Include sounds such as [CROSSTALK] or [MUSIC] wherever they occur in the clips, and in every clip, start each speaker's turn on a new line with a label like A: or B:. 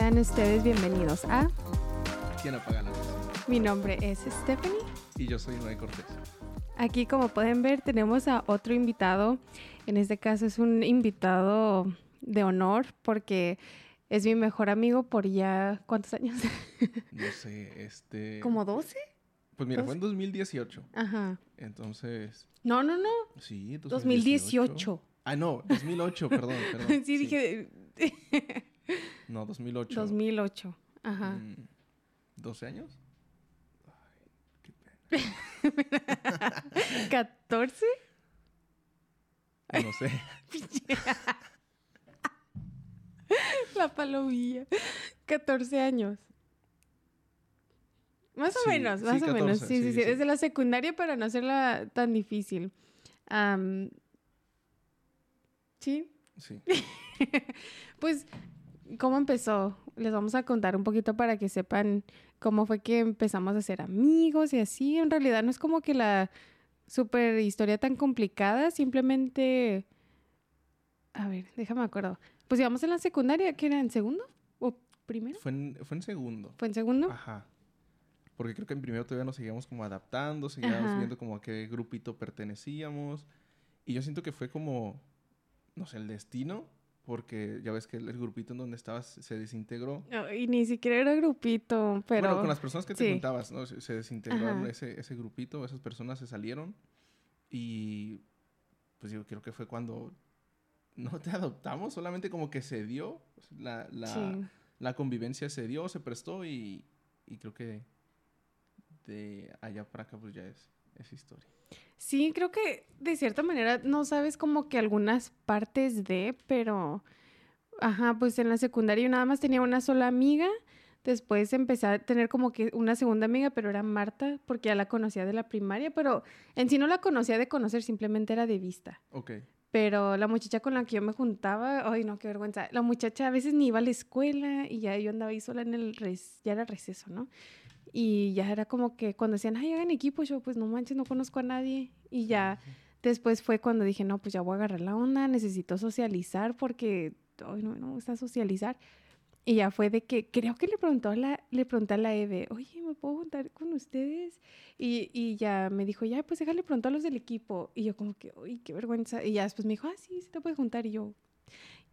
A: Sean ustedes bienvenidos a
B: ¿Quién apaga la luz?
A: Mi nombre es Stephanie.
B: Y yo soy Noé Cortés.
A: Aquí, como pueden ver, tenemos a otro invitado. En este caso es un invitado de honor porque es mi mejor amigo por ya... ¿Cuántos años? [LAUGHS]
B: No sé, este...
A: ¿Como 12?
B: Pues mira, fue en 2018.
A: Ajá.
B: Entonces...
A: No, no, no.
B: Sí,
A: 2018.
B: Ah, no, 2008, perdón, perdón. [LAUGHS]
A: sí, dije... [LAUGHS]
B: No, 2008.
A: 2008. Ajá.
B: Mm, ¿12 años? Ay, qué pena.
A: ¿14?
B: No sé. [LAUGHS]
A: La palomilla. 14 años. Más o
B: Sí,
A: menos,
B: sí,
A: más o
B: 14,
A: menos. Sí, sí,
B: sí.
A: Desde la secundaria para no hacerla tan difícil. Sí.
B: Sí. [LAUGHS]
A: Pues, ¿cómo empezó? Les vamos a contar un poquito para que sepan cómo fue que empezamos a ser amigos y así. En realidad no es como que la super historia tan complicada, simplemente... A ver, déjame acuerdo. Pues íbamos en la secundaria, ¿qué era? ¿En segundo? ¿O primero?
B: Fue en, fue en segundo.
A: ¿Fue en segundo?
B: Ajá. Porque creo que en primero todavía nos seguíamos como adaptando, seguíamos
A: Ajá.
B: viendo como a qué grupito pertenecíamos. Y yo siento que fue como, no sé, el destino, porque ya ves que el, grupito en donde estabas se desintegró.
A: No, y ni siquiera era grupito, pero...
B: Bueno, con las personas que te
A: sí.
B: juntabas, ¿no? Se, se desintegraron ese, ese grupito, esas personas se salieron. Y pues yo creo que fue cuando no te [LAUGHS] adoptamos, solamente como que se dio, la, la,
A: Sí.
B: la convivencia se dio, se prestó y, y creo que de allá para acá pues ya es, es historia.
A: Sí, creo que de cierta manera no sabes como que algunas partes de, pero... Ajá, pues en la secundaria yo nada más tenía una sola amiga. Después empecé a tener como que una segunda amiga, pero era Marta, porque ya la conocía de la primaria, pero en sí no la conocía de conocer, simplemente era de vista.
B: Ok.
A: Pero la muchacha con la que yo me juntaba, ay no, qué vergüenza. La muchacha a veces ni iba a la escuela y ya yo andaba ahí sola en el res, ya era receso, ¿no? Y ya era como que cuando decían, ay, hagan equipo, yo pues no manches, no conozco a nadie. Y ya después fue cuando dije, no, pues ya voy a agarrar la onda, necesito socializar porque, ay, no, no me gusta socializar. Y ya fue de que creo que le preguntó a la, le pregunté a la Eve, oye, ¿me puedo juntar con ustedes? Y, y ya me dijo, ya, pues déjale pronto a los del equipo. Y yo como que, uy, qué vergüenza. Y ya después me dijo, ah, sí, sí te puedes juntar. Y yo,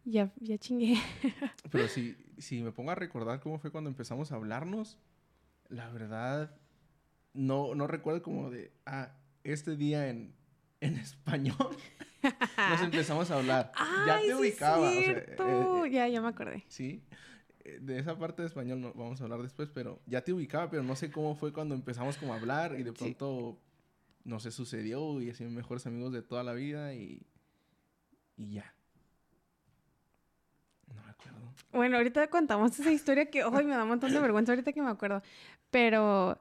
A: ya, ya chingué.
B: Pero si, si me pongo a recordar cómo fue cuando empezamos a hablarnos, la verdad, no, no recuerdo como de, ah, este día en, en [LAUGHS] español nos empezamos a hablar. ya
A: Ay,
B: te
A: sí
B: ubicaba.
A: es
B: o sea, eh, eh,
A: ya, ya me acordé.
B: sí, eh, de esa parte de español no, vamos a hablar después, pero ya te ubicaba, pero no sé cómo fue cuando empezamos como a hablar y de
A: Sí.
B: pronto, no sé, sucedió y así mejores amigos de toda la vida y, y ya.
A: Bueno, ahorita contamos esa historia que hoy me da un montón de vergüenza ahorita que me acuerdo. Pero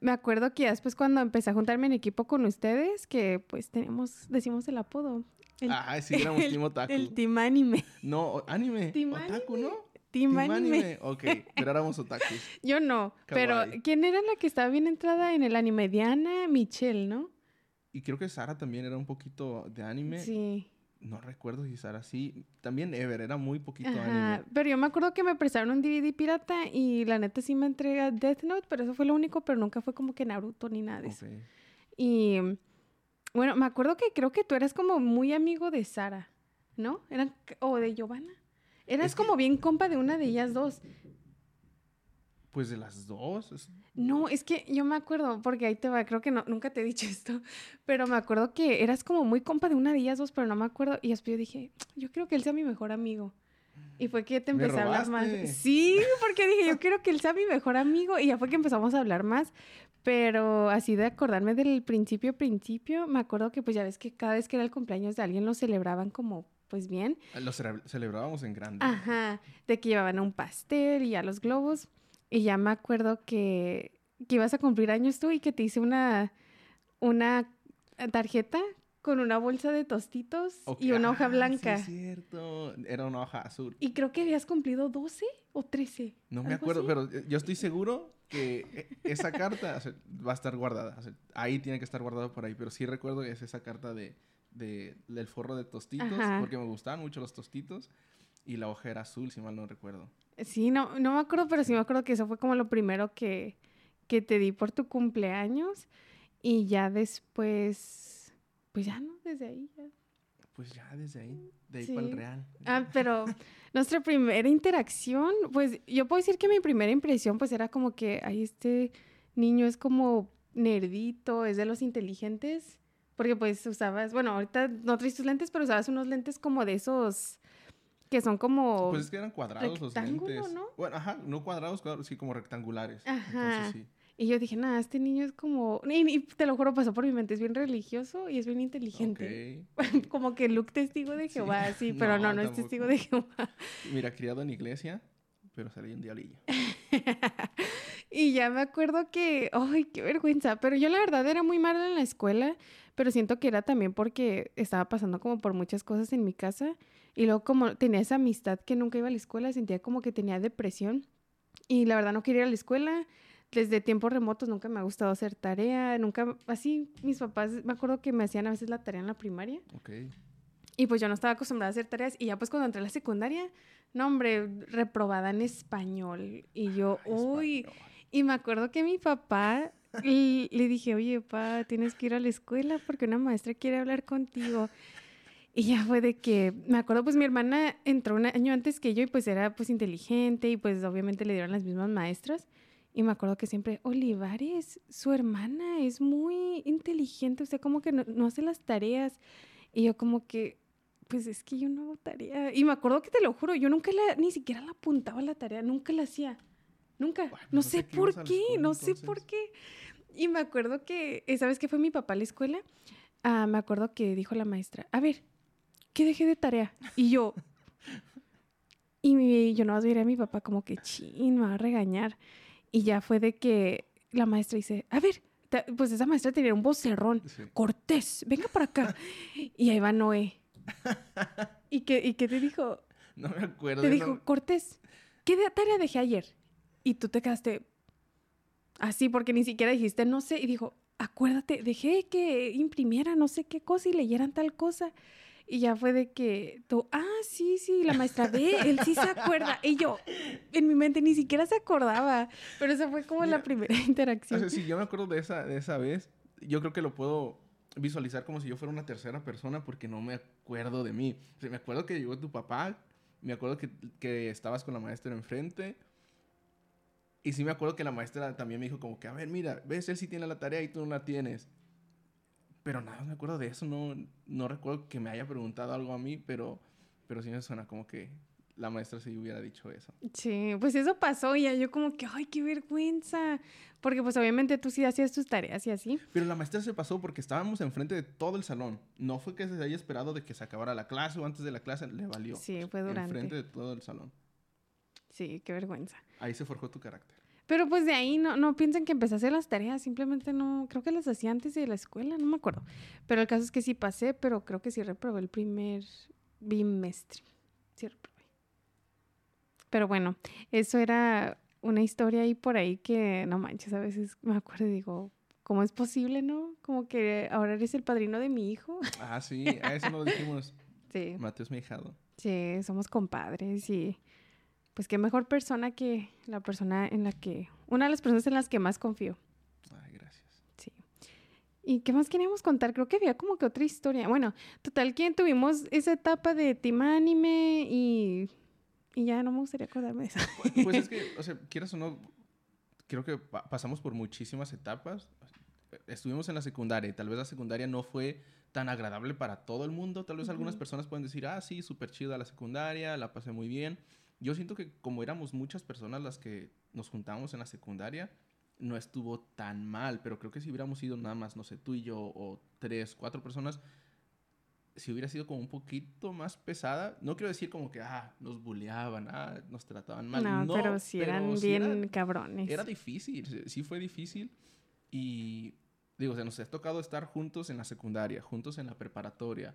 A: me acuerdo que después cuando empecé a juntarme en equipo con ustedes, que pues tenemos, decimos el apodo. El,
B: Ah, sí, éramos [LAUGHS]
A: el-
B: Team Otaku.
A: El Team Anime.
B: No, anime.
A: Team
B: otaku,
A: anime.
B: ¿no?
A: Team anime.
B: Ok, [LAUGHS] pero éramos otakus.
A: Yo no.
B: Kawaii.
A: Pero ¿quién era la que estaba bien entrada en el anime? Diana Michelle, ¿no?
B: Y creo que Sara también era un poquito de anime.
A: Sí.
B: No recuerdo si Sara sí. También Ever era muy poquito
A: Ajá,
B: anime.
A: pero yo me acuerdo que me prestaron un DVD pirata y la neta sí me entrega Death Note, pero eso fue lo único, pero nunca fue como que Naruto ni nada de eso.
B: Ok.
A: Y bueno, me acuerdo que creo que tú eras como muy amigo de Sara, ¿no? Eran o de Giovanna. Eras
B: Es que-
A: como bien compa de una de ellas dos.
B: Pues de las dos. es-
A: No, es que yo me acuerdo, porque ahí te va, creo que no, nunca te he dicho [LAUGHS] esto, pero me acuerdo que eras como muy compa de una de ellas dos, pero no me acuerdo. Y después yo dije, yo quiero que él sea mi mejor amigo. Y fue que te empecé a hablar más. Sí, porque dije, yo [LAUGHS] quiero que él sea mi mejor amigo. Y ya fue que empezamos a hablar más. Pero así de acordarme del principio, principio, me acuerdo que pues ya ves que cada vez que era el cumpleaños de alguien lo celebraban como pues bien.
B: Lo cele- celebrábamos en grande.
A: Ajá, de que llevaban un pastel y a los globos. Y ya me acuerdo que, que ibas a cumplir años tú y que te hice una, una tarjeta con una bolsa de tostitos
B: Ok,
A: y una hoja
B: ah,
A: blanca.
B: Sí, es cierto. Era una hoja azul.
A: Y creo que habías cumplido 12 o 13.
B: No me acuerdo,
A: así.
B: pero yo estoy seguro que eh, esa carta o sea, va a estar guardada. O sea, ahí tiene que estar guardado por ahí. Pero sí recuerdo que es esa carta de, de- del forro de tostitos.
A: Ajá.
B: Porque me gustaban mucho los tostitos. Y la hoja era azul, si mal no recuerdo.
A: Sí, no, no me acuerdo, pero sí me acuerdo que eso fue como lo primero que, que te di por tu cumpleaños. Y ya después, pues ya no, desde ahí ya.
B: Pues ya desde ahí, de ahí para el real.
A: Ah, pero [LAUGHS] nuestra primera interacción, pues yo puedo decir que mi primera impresión pues era como que, ay, este niño es como nerdito, es de los inteligentes, porque pues usabas, bueno, ahorita no traes tus lentes, pero usabas unos lentes como de esos que son como...
B: Pues es que eran cuadrados los lentes. ¿no? Bueno, ajá, no cuadrados, cuadrados, sí, como rectangulares. Ajá.
A: sí. Y yo dije, nada, este niño es como... Y, te lo juro, pasó por mi mente, es bien religioso y es bien inteligente. [LAUGHS] como que Luke testigo de Jehová, sí, [LAUGHS] pero no, no, es testigo de Jehová.
B: Mira, criado en iglesia, pero salí un diablillo. [LAUGHS]
A: y ya me acuerdo que, ay, qué vergüenza, pero yo la verdad era muy mala en la escuela, pero siento que era también porque estaba pasando como por muchas cosas en mi casa y luego como tenía esa amistad que nunca iba a la escuela, sentía como que tenía depresión y la verdad no quería ir a la escuela. Desde tiempos remotos nunca me ha gustado hacer tarea, nunca, así mis papás, me acuerdo que me hacían a veces la tarea en la primaria. Ok. Y pues yo no estaba acostumbrada a hacer tareas y ya pues cuando entré a la secundaria, no hombre, reprobada en español. Y yo, uy, y me acuerdo que mi papá le, le dije, oye, papá, tienes que ir a la escuela porque una maestra quiere hablar contigo. Y ya fue de que, me acuerdo, pues mi hermana entró un año antes que yo y pues era pues inteligente y pues obviamente le dieron las mismas maestras. Y me acuerdo que siempre, Olivares, su hermana es muy inteligente, o sea, como que no, hace las tareas. Y yo como que, pues es que yo no hago tarea. Y me acuerdo que te lo juro, yo nunca la, ni siquiera la apuntaba la tarea, nunca la hacía. Nunca. Pues no, sé, por qué, no sé por qué. Y me acuerdo que, ¿sabes qué fue mi papá a la escuela? Ah, me acuerdo que dijo la maestra, a ver, ¿qué dejé de tarea? Y yo, y yo no miré a mi papá como que, chin, me va a regañar. Y ya fue de que la maestra dice, a ver, pues esa maestra tenía un vocerrón, Cortés, venga para acá. y ahí va Noé. ¿Y qué, ¿Y qué te dijo?
B: No me acuerdo.
A: Te dijo, Cortés, ¿qué tarea dejé ayer? Y tú te quedaste así porque ni siquiera dijiste, no sé. Y dijo, acuérdate, dejé que imprimiera no sé qué cosa y leyeran tal cosa. Y ya fue de que tú, ah, sí, sí, la maestra ve, él sí se acuerda. Y yo, [LAUGHS] en mi mente ni siquiera se acordaba. Pero esa fue como la primera interacción. [LAUGHS]
B: O sea, si yo me acuerdo de esa, de esa vez, yo creo que lo puedo visualizar como si yo fuera una tercera persona porque no me acuerdo de mí. O sea, me acuerdo que llegó tu papá, me acuerdo que, que estabas con la maestra enfrente. Y sí me acuerdo que la maestra también me dijo como que, a ver, mira, ves, él sí tiene la tarea y tú no la tienes. Pero nada, me acuerdo de eso. No, no recuerdo que me haya preguntado algo a mí, pero, pero sí me suena como que la maestra sí hubiera dicho eso.
A: Sí, pues eso pasó y yo como que, ay, qué vergüenza. Porque pues obviamente tú sí hacías tus tareas y así.
B: Pero la maestra se pasó porque estábamos enfrente de todo el salón. No fue que se haya esperado de que se acabara la clase o antes de la clase, le valió.
A: Sí, fue durante.
B: Enfrente de todo el salón.
A: Sí, qué vergüenza.
B: Ahí se forjó tu carácter.
A: Pero pues de ahí no, no piensen que empecé a hacer las tareas, simplemente no, creo que las hacía antes de la escuela, no me acuerdo. Pero el caso es que sí pasé, pero creo que sí reprobé el primer bimestre. Sí reprobé. Pero bueno, eso era una historia ahí por ahí que no manches, a veces me acuerdo y digo, ¿cómo es posible, no? Como que ahora eres el padrino de mi hijo.
B: Ah, sí, a eso lo dijimos. [LAUGHS] Sí. Mateo es mi hijado.
A: Sí, somos compadres y pues qué mejor persona que la persona en la que, una de las personas en las que más confío.
B: Ay, gracias.
A: Sí. ¿Y qué más queríamos contar? Creo que había como que otra historia. Bueno, total que tuvimos esa etapa de team anime y, y ya no me gustaría acordarme de eso.
B: Pues, pues es [LAUGHS] que, o sea, quieras o no, creo que pasamos por muchísimas etapas. Estuvimos en la secundaria y tal vez la secundaria no fue tan agradable para todo el mundo. Tal vez algunas personas pueden decir, ah, sí, súper chida la secundaria, la pasé muy bien yo siento que como éramos muchas personas las que nos juntábamos en la secundaria, no estuvo tan mal, pero creo que si hubiéramos sido nada más, no sé, tú y yo o tres, cuatro personas, si hubiera sido como un poquito más pesada, no quiero decir como que, ah, nos bulleaban, ah, nos trataban mal.
A: No, pero si eran bien cabrones.
B: Era difícil, sí fue difícil. Y digo, o sea, nos ha tocado estar juntos en la secundaria, juntos en la preparatoria,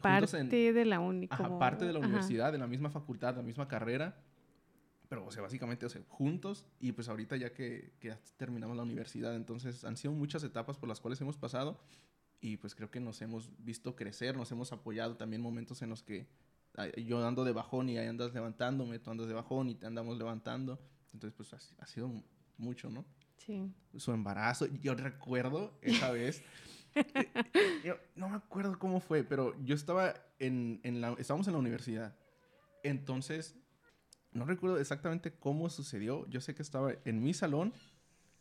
A: Parte de la única.
B: parte de la universidad, de la misma facultad, la misma carrera. Pero, o sea, básicamente, o sea, juntos. Y pues ahorita ya que, que terminamos la universidad, entonces han sido muchas etapas por las cuales hemos pasado. Y pues creo que nos hemos visto crecer, nos hemos apoyado también momentos en los que yo ando de bajón y ahí andas levantándome, tú andas de bajón y te andamos levantando. Entonces, pues ha, sido mucho, ¿no?
A: Sí.
B: Su embarazo, yo recuerdo esa [LAUGHS] vez, yo no me acuerdo cómo fue, pero yo estaba en, en la, estábamos en la universidad. Entonces, no recuerdo exactamente cómo sucedió. Yo sé que estaba en mi salón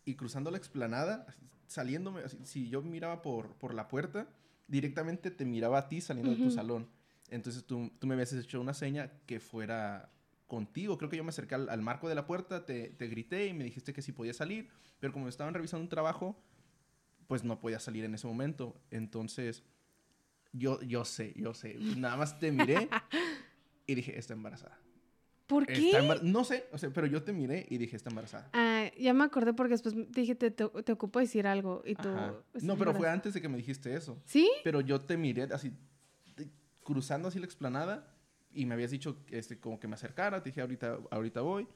B: y cruzando la explanada, saliéndome, si yo miraba por, por la puerta, directamente te miraba a ti saliendo de tu salón. Entonces tú, tú, me habías hecho una seña que fuera contigo. Creo que yo me acerqué al, marco de la puerta, te, te, grité y me dijiste que sí podía salir, pero como estaban revisando un trabajo, pues no podía salir en ese momento. Entonces, yo, yo sé, yo sé. Nada más te miré y dije, está embarazada.
A: ¿Por qué?
B: no sé, o sea, pero yo te miré y dije, está embarazada.
A: Ah, ya me acordé porque después dije, te, te, ocupo decir algo y tú...
B: No, pero fue antes de que me dijiste eso.
A: ¿Sí?
B: Pero yo te miré así, cruzando así la explanada y me habías dicho este, como que me acercara, te dije, ahorita, ahorita voy.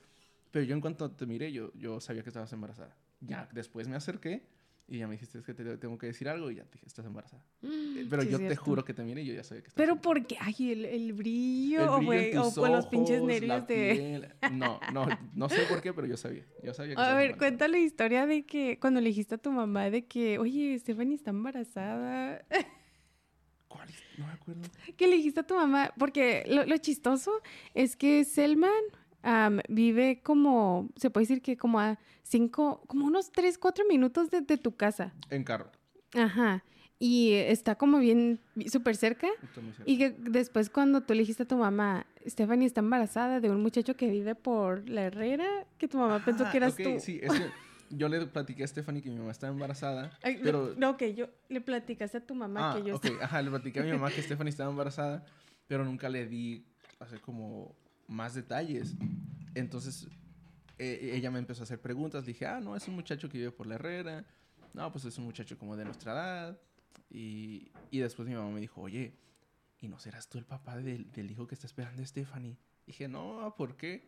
B: Pero yo en cuanto te miré, yo, yo sabía que estabas embarazada. Ya, después me acerqué y ya me dijiste, es que te tengo que decir algo y ya te dije, estás embarazada. Mm, [GASPS] eh, pero yo te juro que te miré y yo ya sabía que
A: estás Pero ¿por qué? Ay, el, el brillo, el brillo o, los pinches nervios de...
B: No, no, no sé por qué, pero yo sabía. Yo sabía que
A: a ver, cuéntale la historia de que cuando le dijiste a tu mamá de que, oye, Stephanie está embarazada. [LAUGHS]
B: ¿Cuál? No me acuerdo.
A: ¿Qué le dijiste a tu mamá? Porque lo, lo chistoso es que Selman vive como, se puede decir que como a cinco, como unos tres, cuatro minutos de, tu casa.
B: En carro.
A: Ajá. Y está como bien, súper cerca. Y que después cuando tú le dijiste a tu mamá, Stephanie está embarazada de un muchacho que vive por la Herrera, que tu mamá pensó que eras tú.
B: Sí, es que yo le platiqué a Stephanie que mi mamá está embarazada, [LAUGHS] pero...
A: no, que yo le platicaste a tu mamá
B: ah,
A: que yo...
B: ok, ajá, le platiqué a mi mamá que [LAUGHS] Stephanie estaba embarazada, pero nunca le di, hacer como más detalles. Entonces, e, ella me empezó a hacer preguntas. Dije, ah, no, es un muchacho que vive por la Herrera. No, pues es un muchacho como de nuestra edad. Y, y después mi mamá me dijo, oye, ¿y no serás tú el papá del, del hijo que está esperando Stephanie? Dije, no, ¿por qué?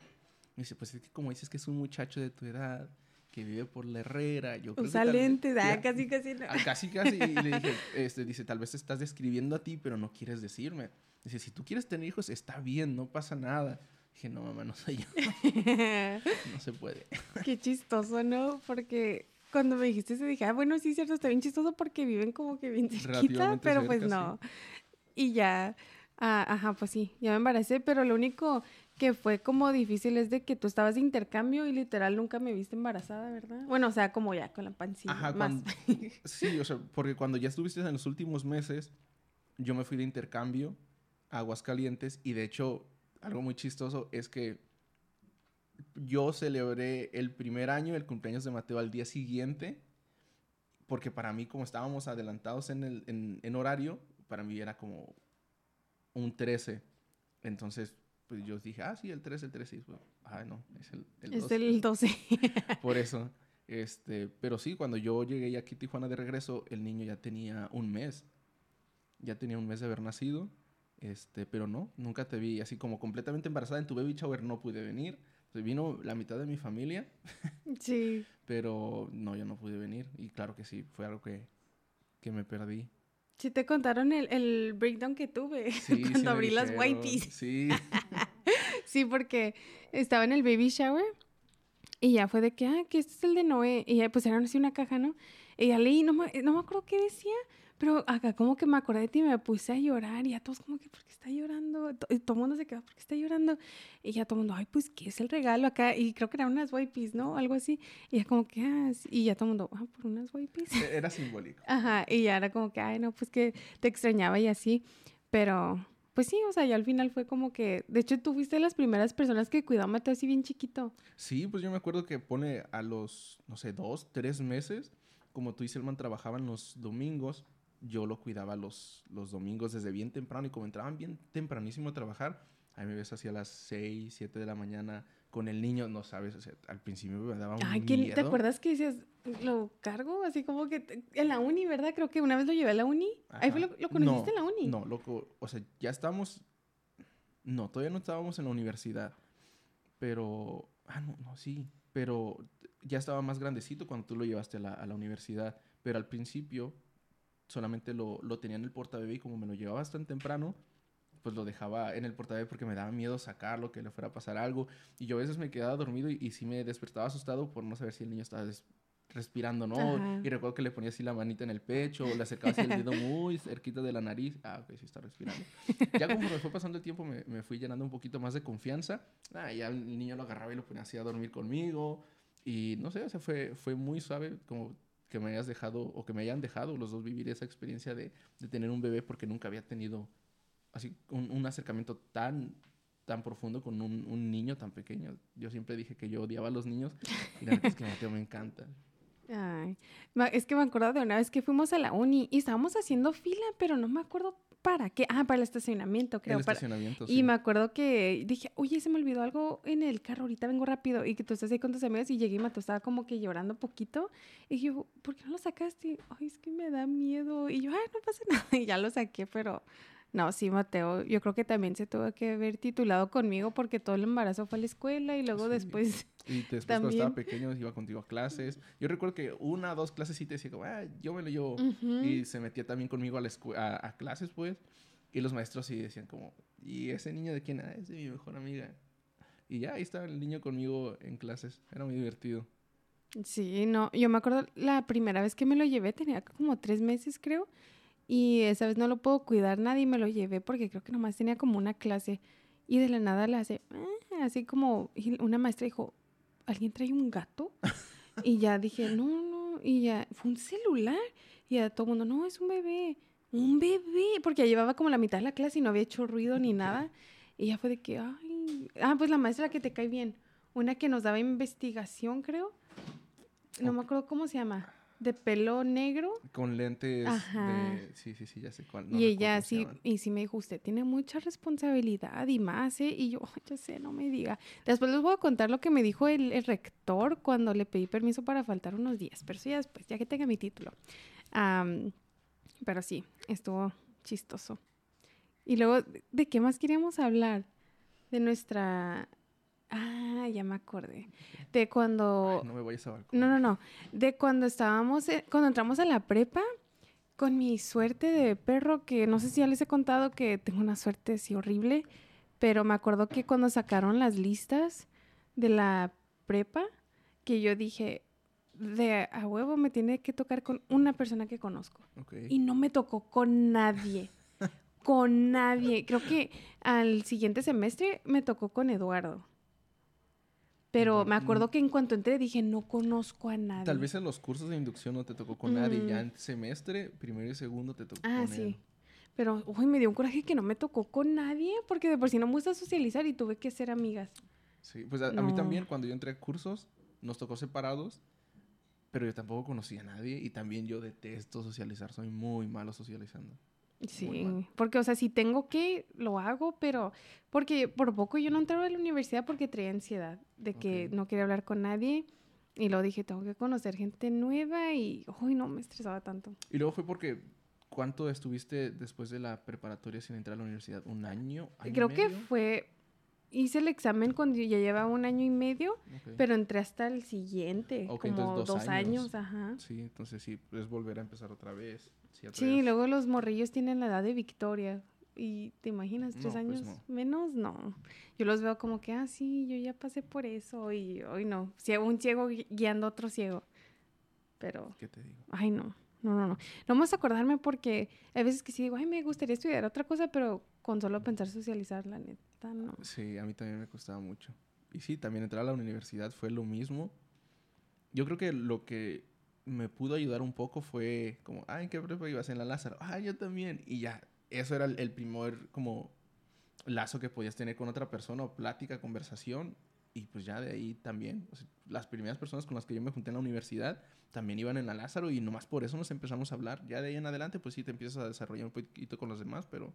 B: Me dice, pues es que como dices que es un muchacho de tu edad, que vive por la Herrera, yo
A: creo Usalente, que da, casi, casi.
B: Ah, casi, casi. Y le [LAUGHS] dije, este, dice, tal vez estás describiendo a ti, pero no quieres decirme. Dice, si tú quieres tener hijos, está bien, no pasa nada. Dije, no, mamá, no soy yo. [LAUGHS] no se puede.
A: Qué chistoso, ¿no? Porque cuando me dijiste eso dije, ah, bueno, sí, cierto, está bien chistoso porque viven como que bien cerquita, pero pues no. Y ya, ah, ajá, pues sí, ya me embaracé, pero lo único que fue como difícil es de que tú estabas de intercambio y literal nunca me viste embarazada, ¿verdad? Bueno, o sea, como ya con la pancita. Ajá, más. [LAUGHS]
B: sí, o sea, porque cuando ya estuviste en los últimos meses, yo me fui de intercambio Aguascalientes y de hecho algo muy chistoso es que yo celebré el primer año, el cumpleaños de Mateo al día siguiente, porque para mí como estábamos adelantados en, el, en, horario, para mí era como un 13. Entonces, pues yo dije, ah, sí, el 13, el 13. pues, ah, no, es el, el 12.
A: Es el 12. [LAUGHS]
B: Por eso. Este, pero sí, cuando yo llegué aquí a Tijuana de regreso, el niño ya tenía un mes. Ya tenía un mes de haber nacido. Este, pero no, nunca te vi así como completamente embarazada. En tu baby shower no pude venir. vino la mitad de mi familia. [LAUGHS]
A: Sí.
B: pero no, yo no pude venir. Y claro que sí, fue algo que, que me perdí.
A: Sí, te contaron el, el breakdown que tuve [LAUGHS] cuando abrí las wipes.
B: Sí. [LAUGHS]
A: sí, porque estaba en el baby shower y ya fue de que, ah, que este es el de Noé. Y ya pusieron así una caja, ¿no? Y ya leí, no me, no me acuerdo qué decía, pero acá como que me acordé de ti y me puse a llorar y a todos como que, ¿por qué está llorando? Y todo el mundo se quedó, ¿por qué está llorando? Y ya todo el mundo, ay, pues, ¿qué es el regalo acá? Y creo que eran unas wipes, ¿no? Algo así. Y ya como que, ah, y ya todo el mundo, ah, por unas wipes.
B: E-, era simbólico.
A: Ajá, y ya era como que, ay, no, pues que te extrañaba y así. Pero, pues sí, o sea, ya al final fue como que, de hecho, tú fuiste de las primeras personas que cuidó a Mateo así bien chiquito.
B: Sí, pues yo me acuerdo que pone a los, no sé, dos, tres meses, como tú y Selman trabajaban los domingos, yo lo cuidaba los, los domingos desde bien temprano y como entraban bien tempranísimo a trabajar, ahí me ves hacia las 6, 7 de la mañana con el niño, no sabes, o sea, al principio me daba un Ay,
A: ¿te acuerdas que decías, lo cargo? Así como que en la uni, ¿verdad? Creo que una vez lo llevé a la uni. Ahí fue lo, lo conociste en la uni.
B: No, loco, o sea, ya estábamos, no, todavía no estábamos en la universidad, pero, ah, no, no, sí, pero ya estaba más grandecito cuando tú lo llevaste a la, a la universidad, pero al principio solamente lo, lo tenía en el portabebé y como me lo llevaba tan temprano, pues lo dejaba en el portabebé porque me daba miedo sacarlo, que le fuera a pasar algo. Y yo a veces me quedaba dormido y, y sí me despertaba asustado por no saber si el niño estaba respirando, ¿no?
A: Ajá.
B: Y recuerdo que le ponía así la manita en el pecho, le acercaba así el dedo [LAUGHS] muy cerquita de la nariz. Ah, ok, sí está respirando. Ya conforme fue pasando el tiempo me, me fui llenando un poquito más de confianza. Ah, ya el niño lo agarraba y lo ponía así a dormir conmigo. Y no sé, o sea, fue, fue muy suave como que me hayas dejado o que me hayan dejado los dos vivir esa experiencia de, de tener un bebé porque nunca había tenido así un, un acercamiento tan tan profundo con un, un niño tan pequeño. Yo siempre dije que yo odiaba a los niños y la verdad es que Mateo me encanta.
A: Ay, es que me acuerdo de una vez que fuimos a la uni y estábamos haciendo fila, pero no me acuerdo para qué. Ah, para el estacionamiento, creo.
B: el
A: para-
B: estacionamiento,
A: Y
B: sí.
A: me acuerdo que dije, oye, se me olvidó algo en el carro, ahorita vengo rápido. Y que tú estás ahí con tus amigas y llegué y Mateo estaba como que llorando poquito. Y yo, ¿por qué no lo sacaste? Ay, es que me da miedo. Y yo, ay, no pasa [LAUGHS] nada. Y ya lo saqué, pero no, sí, Mateo, yo creo que también se tuvo que haber titulado conmigo porque todo el embarazo fue a la escuela y luego
B: Sí.
A: después,
B: Y [LAUGHS] después cuando estaba
A: También.
B: pequeño iba contigo a clases. Yo recuerdo que una o dos clases sí te decía como, ah, yo me lo llevo. Y se metía también conmigo a, la escu- a, a clases, pues. Y los maestros sí decían como, ¿y ese niño de quién? Ah, es de mi mejor amiga. Y ya, ahí estaba el niño conmigo en clases. Era muy divertido.
A: Sí, no, yo me acuerdo la primera vez que me lo llevé, tenía como tres meses creo, y esa vez no lo puedo cuidar nadie me lo llevé porque creo que nomás tenía como una clase y de la nada le hace, "Ah", así como, una maestra dijo, ¿alguien trae un gato? [LAUGHS] Y ya dije, no, no, y ya, fue un celular, y ya todo el mundo, no, es un bebé, un bebé, porque ya llevaba como la mitad de la clase y no había hecho ruido ni nada, y ya fue de que, ay, ah, pues la maestra que te cae bien, una que nos daba investigación, creo, no me acuerdo cómo se llama, de pelo negro.
B: Con lentes
A: Ajá.
B: de... Sí, sí, sí, ya sé cuál. no
A: y ella sí, y sí me dijo, usted tiene mucha responsabilidad y más, ¿eh? Y yo, "Ay, ya sé, no me diga. Después les voy a contar lo que me dijo el, el rector cuando le pedí permiso para faltar unos días, pero eso ya después, ya que tenga mi título. Pero sí, estuvo chistoso. Y luego, ¿de- ¿de qué más queríamos hablar? De nuestra... Ah, ya me acordé. De cuando...
B: Ay, no me vayas a balcón.
A: No, no, no. De cuando estábamos, cuando entramos a la prepa, con mi suerte de perro, que no sé si ya les he contado que tengo una suerte así horrible, pero me acuerdo que cuando sacaron las listas de la prepa, que yo dije, de a huevo me tiene que tocar con una persona que conozco.
B: Ok.
A: Y no me tocó con nadie. [LAUGHS] con nadie. Creo que al siguiente semestre me tocó con Eduardo. Pero me
B: Mm.
A: acuerdo que en cuanto entré dije, no conozco a nadie.
B: Tal vez en los cursos de inducción no te tocó con nadie.
A: Mm.
B: Ya en semestre, primero y segundo te tocó
A: Ah,
B: con
A: sí.
B: él.
A: Pero, uy, me dio un coraje que no me tocó con nadie, porque de por sí no me gusta socializar y tuve que ser amigas.
B: Sí, pues a, a mí
A: No.
B: también cuando yo entré a cursos nos tocó separados, pero yo tampoco conocía a nadie y también yo detesto socializar, soy muy malo socializando.
A: Sí,
B: mal.
A: porque, o sea, si tengo que, lo hago, pero porque por poco yo no entraba a la universidad porque traía ansiedad de que
B: Ok.
A: no quería hablar con nadie. Y luego dije, tengo que conocer gente nueva y, uy, no, me estresaba tanto.
B: Y luego fue porque, ¿cuánto estuviste después de la preparatoria sin entrar a la universidad? ¿Un año? año y
A: Creo que
B: medio?
A: fue, hice el examen cuando ya llevaba un año y medio, pero entré hasta el siguiente, como dos,
B: dos
A: años.
B: años.
A: ajá.
B: Sí, entonces sí, es volver a empezar otra vez. Sí,
A: luego los morrillos tienen la edad de Victoria. ¿Y te imaginas? ¿Tres
B: No, pues
A: años
B: no.
A: menos? No. Yo los veo como que, ah, sí, yo ya pasé por eso. Y hoy no. Ciego, un ciego gui- guiando a otro ciego. Pero,
B: ¿Qué te digo?
A: ay, no. No, no, no. No vamos a acordarme porque hay veces que sí digo, ay, me gustaría estudiar otra cosa, pero con solo pensar socializar, la
B: Sí, a mí también me costaba mucho. Y sí, también entrar a la universidad fue lo mismo. Yo creo que lo que me pudo ayudar un poco fue como, ah, ¿en qué prepa ibas? En la Lázaro. Ah, yo también. Y ya, eso era el, el primer como lazo que podías tener con otra persona o plática, conversación. Y pues ya de ahí también, las primeras personas con las que yo me junté en la universidad también iban en la Lázaro y nomás por eso nos empezamos a hablar. Ya de ahí en adelante, pues sí, te empiezas a desarrollar un poquito con los demás, pero...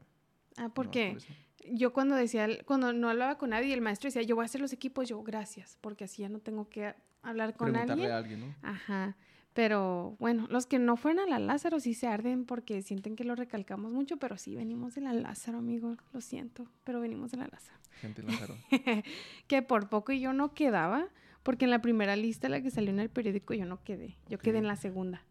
A: Ah, porque
B: por
A: yo cuando decía, cuando no hablaba con nadie, el maestro decía, yo voy a hacer los equipos, yo, gracias, porque así ya no tengo que hablar con
B: Preguntarle
A: alguien.
B: a alguien, ¿no?
A: Ajá. Pero bueno, los que no fueron a la Lázaro sí se arden porque sienten que lo recalcamos mucho, pero sí venimos de la Lázaro, amigo. Lo siento, pero venimos de la Lázaro.
B: Gente Lázaro. [LAUGHS]
A: que por poco yo no quedaba, porque en la primera lista, la que salió en el periódico, yo no quedé. Yo quedé en la segunda.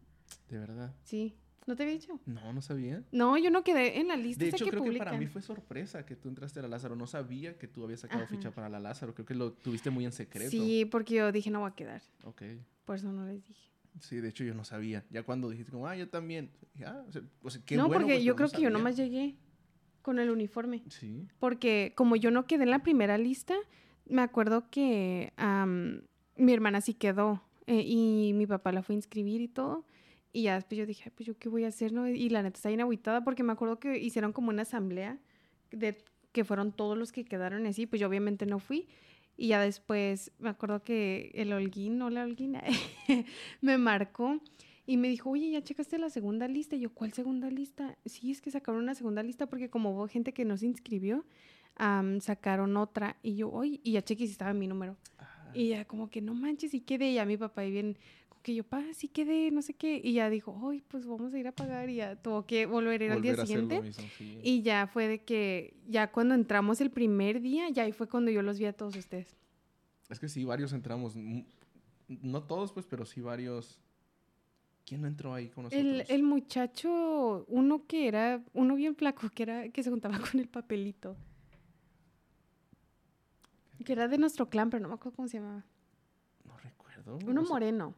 B: De verdad.
A: Sí. ¿No te había dicho?
B: No, no sabía.
A: No, yo no quedé en la lista
B: De hecho,
A: que
B: creo que para mí fue sorpresa que tú entraste a la Lázaro. No sabía que tú habías sacado
A: Ajá.
B: ficha para la Lázaro. Creo que lo tuviste muy en secreto.
A: Sí, porque yo dije, no voy a quedar.
B: Ok.
A: Por eso no les dije.
B: Sí, de hecho yo no sabía. Ya cuando dijiste como, ah, yo también. dije, ah, o sea, o sea, qué
A: no,
B: bueno,
A: porque
B: pues,
A: yo creo que yo nomás llegué con el uniforme.
B: Sí.
A: Porque como yo no quedé en la primera lista, me acuerdo que mi hermana sí quedó eh, y mi papá la fue a inscribir y todo. Y ya después yo dije, "Ay, pues yo qué voy a hacer, ¿no? Y la neta está bien agüitada porque me acuerdo que hicieron como una asamblea de que fueron todos los que quedaron así, pues yo obviamente no fui. Y ya después me acuerdo que el Holguín, o la Holguín, [LAUGHS] me marcó y me dijo, oye, ¿ya checaste la segunda lista? Y yo, ¿cuál segunda lista? Sí, es que sacaron una segunda lista porque como hubo gente que no se inscribió, am, sacaron otra. Y yo, oye, y ya chequé si estaba mi número. Y ya como que no manches, y quedé. Y ya mi papá ahí bien, que yo, pa, sí quedé, no sé qué. Y ya dijo, ay, pues vamos a ir a pagar. Y ya tuvo que volver ir al día
B: volver a
A: siguiente.
B: mismo, sí.
A: Y ya fue de que, ya cuando entramos el primer día, ya ahí fue cuando yo los vi a todos ustedes.
B: Es que sí, varios entramos. mm, No todos, pues, pero sí varios. ¿Quién no entró ahí con nosotros?
A: El, el muchacho, uno que era, uno bien flaco, que era, que se juntaba con el papelito. Que era de nuestro clan, pero no me acuerdo cómo se llamaba.
B: No recuerdo.
A: Uno
B: o sea,
A: moreno.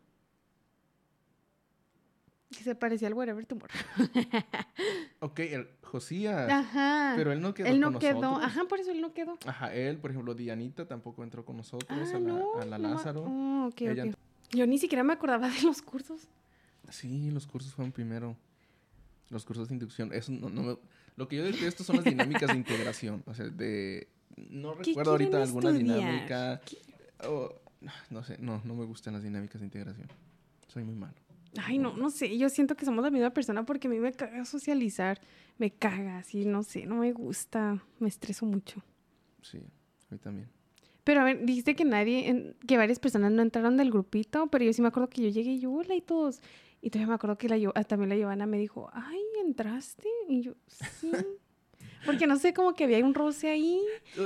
A: Que se parecía al Whatever Tomorrow. [LAUGHS]
B: Ok, el Josías.
A: Ajá.
B: Pero él no quedó
A: él no
B: con
A: quedó.
B: nosotros.
A: Ajá, por eso él no quedó.
B: Ajá, él, por ejemplo, Dianita tampoco entró con nosotros
A: Ah,
B: a, la,
A: no.
B: a la
A: no
B: Lázaro.
A: Oh,
B: Ella
A: Yo ni siquiera me acordaba de los cursos.
B: Sí, los cursos fueron primero. Los cursos de inducción. Eso no, no me- Lo que yo detesto son las dinámicas de integración. O sea, de... No
A: ¿Qué
B: recuerdo ahorita alguna
A: estudiar?
B: dinámica. no sé, no, no me gustan las dinámicas de integración. Soy muy malo.
A: Ay, no, no sé. Yo siento que somos la misma persona porque a mí me caga socializar. Me caga, así, no sé. No me gusta. Me estreso mucho.
B: Sí, a mí también.
A: Pero a ver, dijiste que nadie, que varias personas no entraron del grupito, pero yo sí me acuerdo que yo llegué y yo, hola y todos. Y todavía me acuerdo que la, también la Giovanna me dijo, ay, ¿entraste? Y yo, sí. [LAUGHS] Porque no sé, como que había un roce ahí.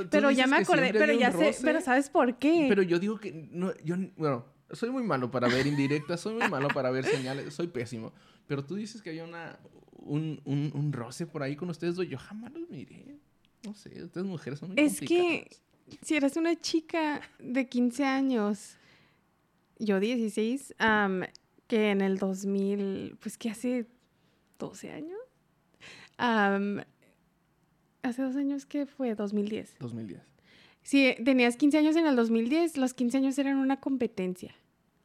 A: Pero ya me acordé, pero ya
B: un
A: sé,
B: roce,
A: pero ¿sabes por qué?
B: Pero yo digo que... No, yo, bueno, soy muy malo para ver indirectas, soy muy [LAUGHS] malo para ver señales, soy pésimo. Pero tú dices que había una, un, un, un roce por ahí con ustedes dos. Yo jamás los miré. No sé, ustedes mujeres son muy
A: Es que- si eras una chica de 15 años, yo 16, am, que en el 2000, pues que hace 12 años, am, hace dos años que fue 2010.
B: 2010.
A: Si tenías 15 años en el 2010, los 15 años eran una competencia.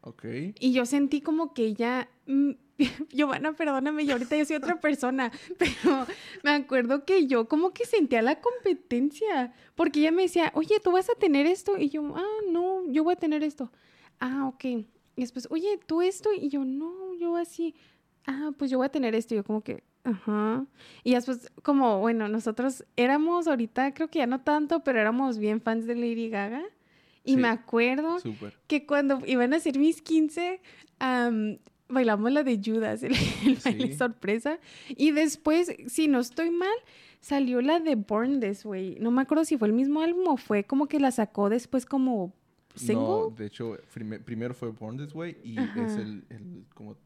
B: Ok.
A: Y yo sentí como que ella, mm, [LAUGHS] Giovanna, perdóname, yo ahorita yo soy otra persona, [LAUGHS] pero me acuerdo que yo como que sentía la competencia, porque ella me decía, oye, tú vas a tener esto, y yo, ah, no, yo voy a tener esto. Ah, ok. Y después, oye, tú esto, y yo, no, yo así, ah, pues yo voy a tener esto, y yo como que, ajá. Y después, como, bueno, nosotros éramos ahorita, creo que ya no tanto, pero éramos bien fans de Lady Gaga. Y
B: Sí.
A: me acuerdo que cuando iban a ser mis 15, am, bailamos la de Judas, el, el baile
B: Sí.
A: sorpresa. Y después, si no estoy mal, salió la de Born This Way. No me acuerdo si fue el mismo álbum o fue como que la sacó después como single.
B: No, de hecho, prime- primero fue Born This Way y es
A: Ajá.
B: el, el como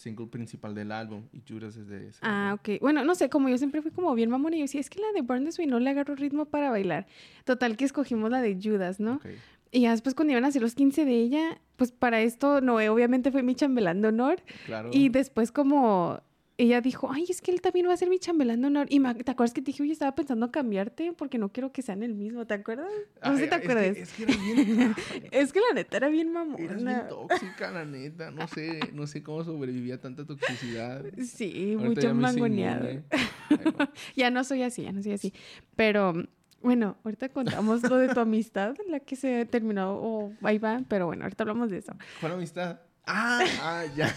B: single principal del álbum y Judas es de ese.
A: Ah,
B: álbum.
A: ok. Bueno, no sé, como yo siempre fui como bien mamona y yo decía, es que la de Burn This Way no le agarro ritmo para bailar. Total que escogimos la de Judas, ¿no? Y ya después cuando iban a hacer los 15 de ella, pues para esto Noé obviamente fue mi chambelán de honor.
B: Claro.
A: Y después como ella dijo, ay, es que él también va a ser mi chambelán de honor. Y me- ¿te acuerdas que te dije, oye, estaba pensando cambiarte porque no quiero que sean el mismo, ¿te acuerdas? No sé si te
B: que-
A: acuerdas.
B: Es que, eras bien, [LAUGHS]
A: Es que la neta era bien mamona.
B: bien tóxica, la neta. No sé, no sé cómo sobrevivía a tanta toxicidad.
A: Sí,
B: Ahorita
A: mucho mangoneado.
B: inmune. Ay, [LAUGHS] no.
A: Ya no soy así, ya no soy así. Pero bueno, ahorita contamos lo de tu amistad, la que se terminó, o ahí va, pero bueno, ahorita hablamos de eso.
B: ¿Cuál amistad? Ah, ah, ya.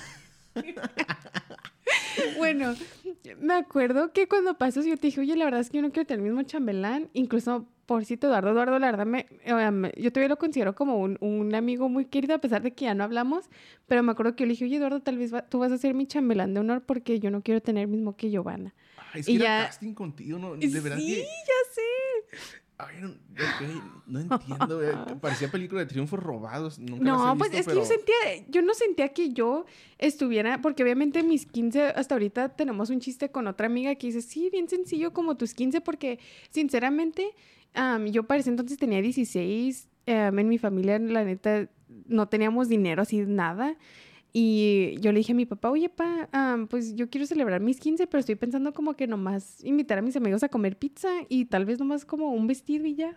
B: [LAUGHS] [LAUGHS]
A: Bueno, me acuerdo que cuando pasó, yo te dije, oye, la verdad es que yo no quiero tener el mismo chambelán. Incluso, pobrecito Eduardo, Eduardo, la verdad, me, yo todavía lo considero como un, un amigo muy querido, a pesar de que ya no hablamos. Pero me acuerdo que yo le dije, oye, Eduardo, tal vez va- tú vas a ser mi chambelán de honor porque yo no quiero tener el mismo que Giovanna.
B: Ay, es que era casting contigo, ¿no? De verdad
A: sí,
B: que
A: ya sé.
B: Ay, no, entiendo. eh, [LAUGHS] Parecía película de triunfos robados. Nunca
A: No, pues es que yo sentía, yo no sentía que yo estuviera, porque obviamente mis 15, hasta ahorita tenemos un chiste con otra amiga que dice, sí, bien sencillo como tus 15, porque sinceramente am, yo para ese entonces tenía 16, am, en mi familia la neta no teníamos dinero así nada. Y yo le dije a mi papá, oye, pa, pues yo quiero celebrar mis 15, pero estoy pensando como que nomás invitar a mis amigos a comer pizza y tal vez nomás como un vestido y ya.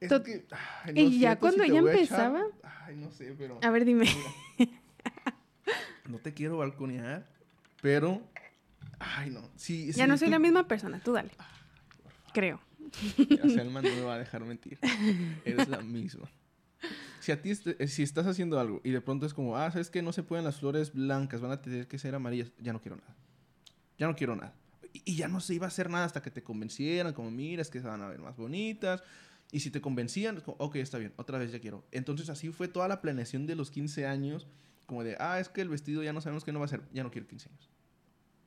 B: Es
A: Tot-
B: que, ay,
A: y ya
B: si
A: cuando
B: te
A: ella
B: voy a echar-
A: empezaba-
B: Ay, no sé, pero...
A: A ver, dime. [LAUGHS]
B: No te quiero balconear, pero... Ay, no. Sí,
A: Ya
B: sí,
A: no soy
B: tú-
A: la misma persona, tú dale. Creo.
B: Ya Selma no me va a dejar mentir. [LAUGHS] Eres la misma. Si a ti, eh, si estás haciendo algo y de pronto es como, ah, ¿sabes que No se pueden las flores blancas, van a tener que ser amarillas. Ya no quiero nada. Ya no quiero nada. Y, y ya no se iba a hacer nada hasta que te convencieran, como, mira, es que se van a ver más bonitas. Y si te convencían, es como, ok, está bien, otra vez ya quiero. Entonces así fue toda la planeación de los 15 años, como de, ah, es que el vestido ya no sabemos qué no va a ser, ya no quiero 15 años.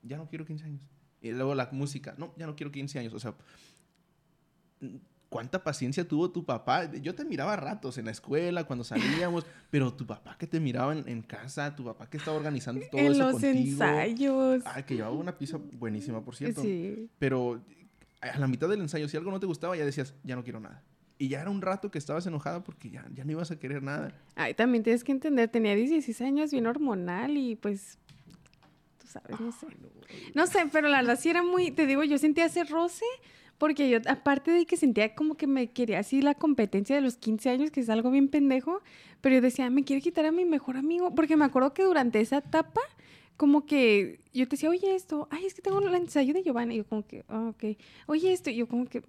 B: Ya no quiero 15 años. Y luego la música, no, ya no quiero 15 años. O sea, ¿Cuánta paciencia tuvo tu papá? Yo te miraba a ratos en la escuela, cuando salíamos, [LAUGHS] pero tu papá que te miraba en, en casa, tu papá que estaba organizando todo
A: en
B: eso
A: los
B: contigo.
A: ensayos.
B: Ay, que llevaba una pizza buenísima, por cierto.
A: Sí.
B: Pero a la mitad del ensayo, si algo no te gustaba, ya decías, ya no quiero nada. Y ya era un rato que estabas enojada porque ya, ya no ibas a querer nada.
A: Ay, también tienes que entender, tenía 16 años, bien hormonal y pues, tú sabes, no sé. No sé, pero la verdad sí era muy, te digo, yo sentía ese roce porque yo, aparte de que sentía como que me quería así la competencia de los 15 años, que es algo bien pendejo, pero yo decía, me quiere quitar a mi mejor amigo, porque me acuerdo que durante esa etapa, como que yo te decía, oye esto, ay, es que tengo el ensayo de Giovanna, y yo como que, ah, ok, oye esto, y yo como que,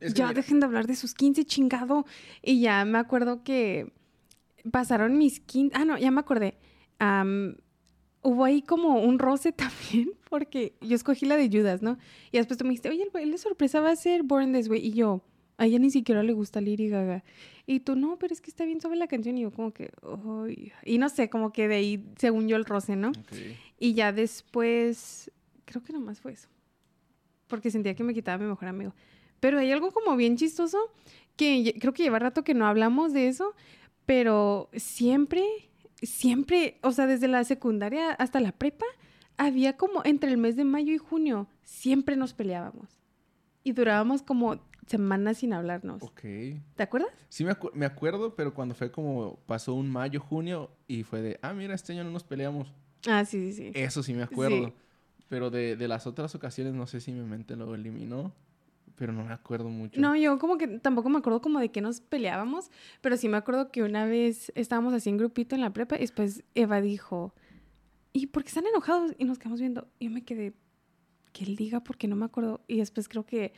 B: Es que
A: ya
B: mira,
A: dejen de hablar de sus 15, chingado. Y ya me acuerdo que pasaron mis 15. Ah, no, ya me acordé. Am, hubo ahí como un roce [LAUGHS] también, porque yo escogí la de Judas, ¿no? Y después tú me dijiste, oye, el de sorpresa va a ser Born This Way. Y yo, a ella ni siquiera le gusta Lady Gaga. Y tú, no, pero es que está bien suave la canción. Y yo, como que, "Ay". Y no sé, como que de ahí, según yo, el roce, ¿no?
B: ok.
A: Y ya después, creo que nomás fue eso. Porque sentía que me quitaba a mi mejor amigo. Pero hay algo como bien chistoso que creo que lleva rato que no hablamos de eso, pero siempre, siempre, o sea, desde la secundaria hasta la prepa, había como entre el mes de mayo y junio, siempre nos peleábamos. Y durábamos como semanas sin hablarnos.
B: Ok.
A: ¿Te acuerdas?
B: Sí me, acu- me acuerdo, pero cuando fue como pasó un mayo, junio y fue de, ah, mira, este año no nos peleamos.
A: Ah, sí, sí, sí.
B: Eso sí me acuerdo.
A: Sí.
B: Pero de, de las otras ocasiones no sé si mi mente lo eliminó, pero no me acuerdo mucho.
A: No, yo como que tampoco me acuerdo como de que nos peleábamos, pero sí me acuerdo que una vez estábamos así en grupito en la prepa y después Eva dijo, ¿y por qué están enojados? Y nos quedamos viendo. Y yo me quedé, que él diga porque no me acuerdo. Y después creo que,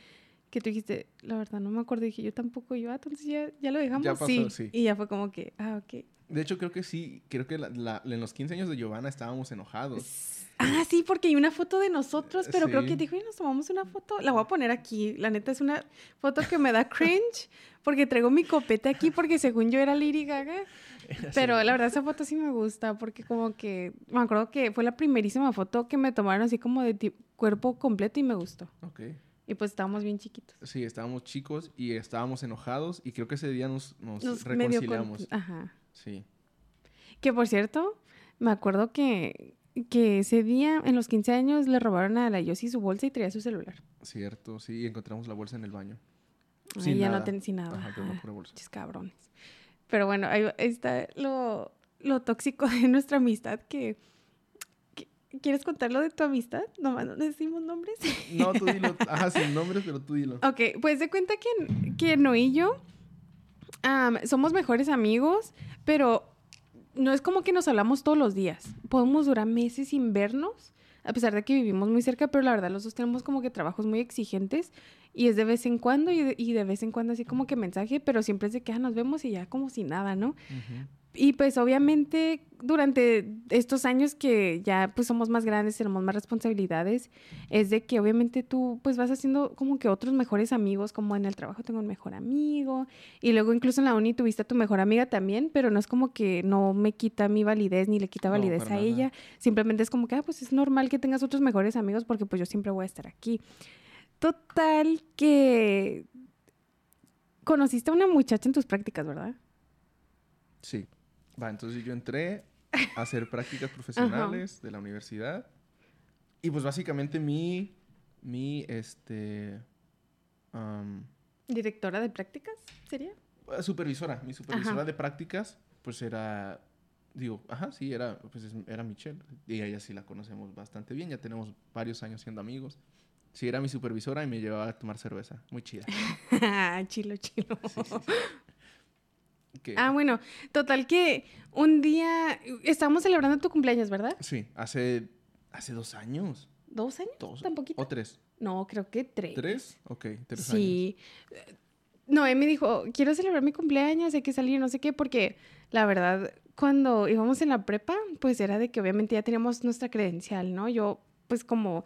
A: que tú dijiste, la verdad no me acuerdo. Y dije, yo tampoco, yo, ah, entonces ya, ya lo dejamos.
B: pasó,
A: sí.
B: sí.
A: Y ya fue como que, ah, ok.
B: De hecho, creo que sí, creo que la- la- en los 15 años de Giovanna estábamos enojados.
A: Ah, sí, porque hay una foto de nosotros, pero creo que dijo, y nos tomamos una foto. La voy a poner aquí. La neta es una foto que me da [LAUGHS] cringe porque traigo mi copete aquí porque según yo era Lady Gaga. Pero la verdad esa foto sí me gusta porque como que me acuerdo que fue la primerísima foto que me tomaron así como de cuerpo completo y me gustó.
B: Ok.
A: Y pues estábamos bien chiquitos.
B: Sí, estábamos chicos y estábamos enojados y creo que ese día nos, nos,
A: Nos medio con-
B: reconciliamos.
A: Ajá.
B: Sí.
A: Que por cierto, me acuerdo que, que ese día en los 15 años le robaron a la Yossi su bolsa y traía su celular.
B: Cierto, sí, y encontramos la bolsa en el baño.
A: Ay,
B: Sin
A: ya no ten sin nada.
B: Ajá, pero una
A: Ajá.
B: pura bolsa.
A: Pinches cabrones. Pero bueno, ahí está lo, lo tóxico de nuestra amistad que, ¿Quieres contar lo de tu amistad? Nomás no decimos nombres. [LAUGHS]
B: No, tú dilo. Ajá, sin nombres, pero tú dilo.
A: ok, pues de cuenta que, que no y yo somos mejores amigos, pero no es como que nos hablamos todos los días. Podemos durar meses sin vernos, a pesar de que vivimos muy cerca, pero la verdad los dos tenemos como que trabajos muy exigentes y es de vez en cuando y de, vez en cuando así como que mensaje, pero siempre es de que ah, nos vemos y ya como si nada, ¿no? Y pues obviamente durante estos años que ya pues somos más grandes, tenemos más responsabilidades, es de que obviamente tú pues vas haciendo como que otros mejores amigos, como en el trabajo tengo un mejor amigo y luego incluso en la uni tuviste a tu mejor amiga también, pero no es como que no me quita mi validez ni le quita validez a
B: nada.
A: ella, simplemente es como que ah, pues es normal que tengas otros mejores amigos porque pues yo siempre voy a estar aquí. Total que conociste a una muchacha en tus prácticas, ¿verdad?
B: Sí. Va, entonces yo entré a hacer prácticas [LAUGHS] profesionales de la universidad. Y pues básicamente mi, mi, este, am,
A: ¿Directora de prácticas sería?
B: supervisora, mi supervisora de prácticas, pues era, digo, ajá, sí, era, pues es- era Michelle. Y ella sí la conocemos bastante bien, ya tenemos varios años siendo amigos. Sí, era mi supervisora y me llevaba a tomar cerveza. Muy chida. [LAUGHS]
A: chilo, chilo.
B: Sí, sí, sí. Que-
A: Ah, bueno, total que un día estábamos celebrando tu cumpleaños, ¿verdad?
B: Sí, hace, hace dos años.
A: ¿Dos años?
B: Dos,
A: ¿Tan poquito?
B: ¿O tres?
A: No, creo que tres.
B: ¿Tres? Ok, tres años.
A: Sí. Noé me dijo, quiero celebrar mi cumpleaños, hay que salir, no sé qué, porque la verdad, cuando íbamos en la prepa, pues era de que obviamente ya teníamos nuestra credencial, ¿no? Yo, pues como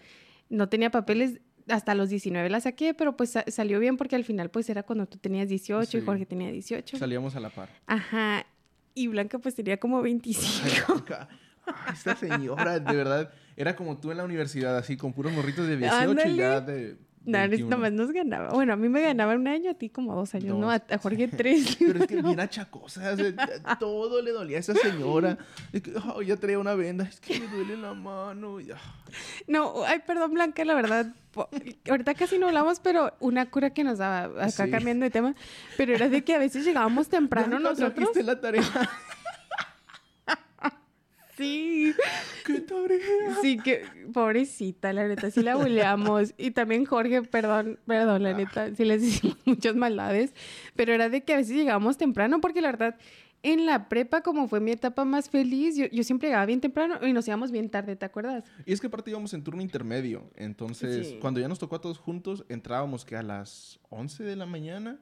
A: no tenía papeles, hasta los 19 la saqué, pero pues sa- salió bien porque al final pues era cuando tú tenías 18
B: Sí.
A: y Jorge tenía 18.
B: Salíamos a la par.
A: Ajá. Y Blanca pues tenía como 25. [LAUGHS]
B: Ay, esta señora, de verdad, era como tú en la universidad, así, con puros morritos de 18 y ya de
A: No, eres-
B: 21.
A: nomás nos ganaba. Bueno, a mí me ganaba un año, a ti como dos años, ¿no? A, Jorge [LAUGHS] tres.
B: Pero es que bien achacosa, o sea, [LAUGHS] todo le dolía a esa señora. Es que, ya traía una venda, es que me duele la mano. y, ah.
A: No, ay, perdón, Blanca, la verdad. Ahorita casi no hablamos, pero una cura que nos daba, acá
B: Sí.
A: cambiando de tema, pero era de que a veces llegábamos temprano
B: Blanca,
A: nosotros.
B: la tarea.
A: Sí,
B: ¡Qué tarea!
A: sí, que pobrecita, la neta, sí la buleamos. Y también Jorge, perdón, perdón, la neta, sí les hicimos [LAUGHS] muchas maldades, pero era de que a veces llegábamos temprano, porque la verdad, en la prepa, como fue mi etapa más feliz, yo, yo siempre llegaba bien temprano y nos íbamos bien tarde, ¿te acuerdas?
B: Y es que aparte íbamos en turno intermedio. Entonces,
A: Sí.
B: cuando ya nos tocó a todos juntos, entrábamos que a las 11 de la mañana.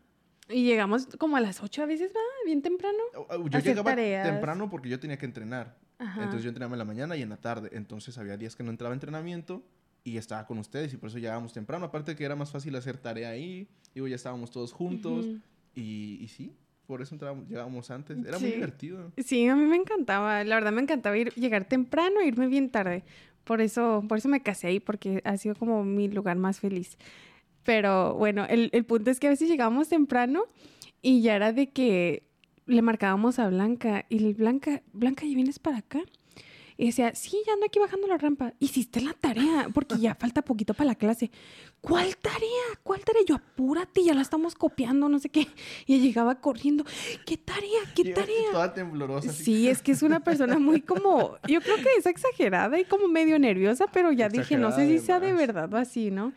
A: Y llegamos como a las 8 a veces, ¿va? Bien temprano.
B: Yo
A: Hacer
B: llegaba
A: tareas.
B: temprano porque yo tenía que entrenar.
A: Ajá.
B: Entonces yo entrenaba en la mañana y en la tarde. Entonces había días que no entraba a entrenamiento y estaba con ustedes y por eso llegábamos temprano. Aparte que era más fácil hacer tarea ahí. Digo, ya estábamos todos juntos. Y, y sí, por eso entrábamos, llegábamos antes. Era muy divertido.
A: Sí, a mí me encantaba. La verdad me encantaba ir, llegar temprano e irme bien tarde. Por eso, por eso me casé ahí, porque ha sido como mi lugar más feliz. Pero bueno, el, el punto es que a veces llegábamos temprano y ya era de que le marcábamos a Blanca y Blanca, Blanca, ¿ya vienes para acá? Y decía, sí, ya ando aquí bajando la rampa. Hiciste la tarea, porque ya falta poquito para la clase. ¿Cuál tarea? ¿Cuál tarea? Yo, apúrate, ya la estamos copiando, no sé qué. Y llegaba corriendo. ¿Qué tarea? ¿Qué
B: Llegaste
A: tarea?
B: Toda temblorosa. así.
A: Sí, es que es una persona muy como, yo creo que es exagerada y como medio nerviosa, pero ya dije, no sé si sea de verdad o así, ¿no?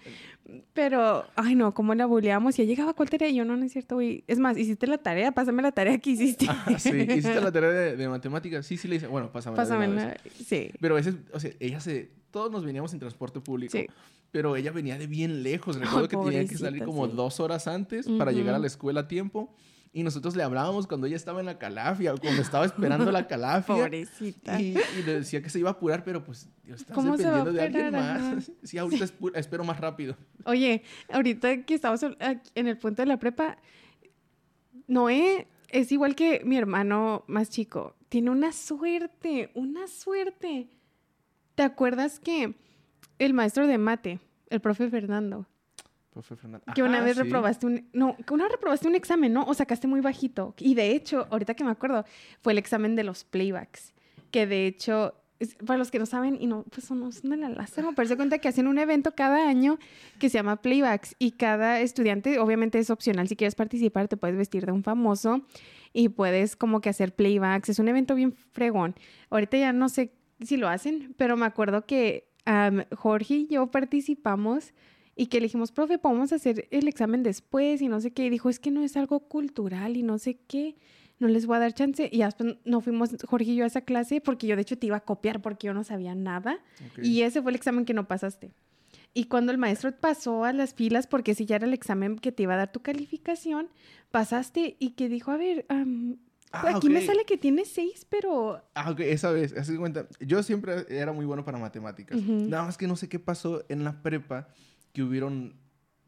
A: Pero, ay no, cómo la buleamos y ya llegaba cuál tarea y yo, no, no es cierto, güey. Es más, hiciste la tarea, pásame la tarea que hiciste.
B: Ah, sí, hiciste la tarea de, de matemáticas. Sí, sí le hice. Bueno, pásame.
A: Pásamela, sí.
B: Pero a veces, o sea, ella se. Todos nos veníamos en transporte público.
A: Sí.
B: Pero ella venía de bien lejos. Recuerdo que tenía que salir como
A: sí.
B: dos horas antes para llegar a la escuela a tiempo. Y nosotros le hablábamos cuando ella estaba en la calafia o cuando estaba esperando la [LAUGHS] calafia.
A: Pobrecita.
B: Y, y le decía que se iba a apurar, pero pues Dios, estás
A: ¿Cómo se va a
B: dependiendo de alguien más. [LAUGHS] Sí, ahorita espero más rápido.
A: Oye, ahorita que estamos en el punto de la prepa, Noé es igual que mi hermano más chico. Tiene una suerte, una suerte. ¿Te acuerdas que el maestro de mate, el profe Fernando, Que una
B: Ajá,
A: vez
B: sí.
A: reprobaste un... No, que una vez reprobaste un examen, ¿no? O sacaste muy bajito. Y de hecho, ahorita que me acuerdo, fue el examen de los playbacks. Que de hecho, para los que no saben y no, pues no son de la pero se cuenta que hacen un evento cada año que se llama playbacks. Y cada estudiante, obviamente es opcional, si quieres participar, te puedes vestir de un famoso y puedes como que hacer playbacks. Es un evento bien fregón. Ahorita ya no sé si lo hacen, pero me acuerdo que am, Jorge y yo participamos y que le dijimos, profe, podemos hacer el examen después y no sé qué. Y dijo, es que no es algo cultural y no sé qué, no les voy a dar chance. Y después no fuimos Jorge y yo a esa clase porque yo de hecho te iba a copiar porque yo no sabía nada.
B: Ok.
A: Y ese fue el examen que no pasaste. Y cuando el maestro pasó a las filas, porque si ya era el examen que te iba a dar tu calificación, pasaste y que dijo, a ver, am,
B: Ah,
A: aquí me
B: ok.
A: sale que tiene seis, pero...
B: Ah, ok, esa vez, así cuenta. Yo siempre era muy bueno para matemáticas.
A: Ujú.
B: Nada más que no sé qué pasó en la prepa, que hubieron,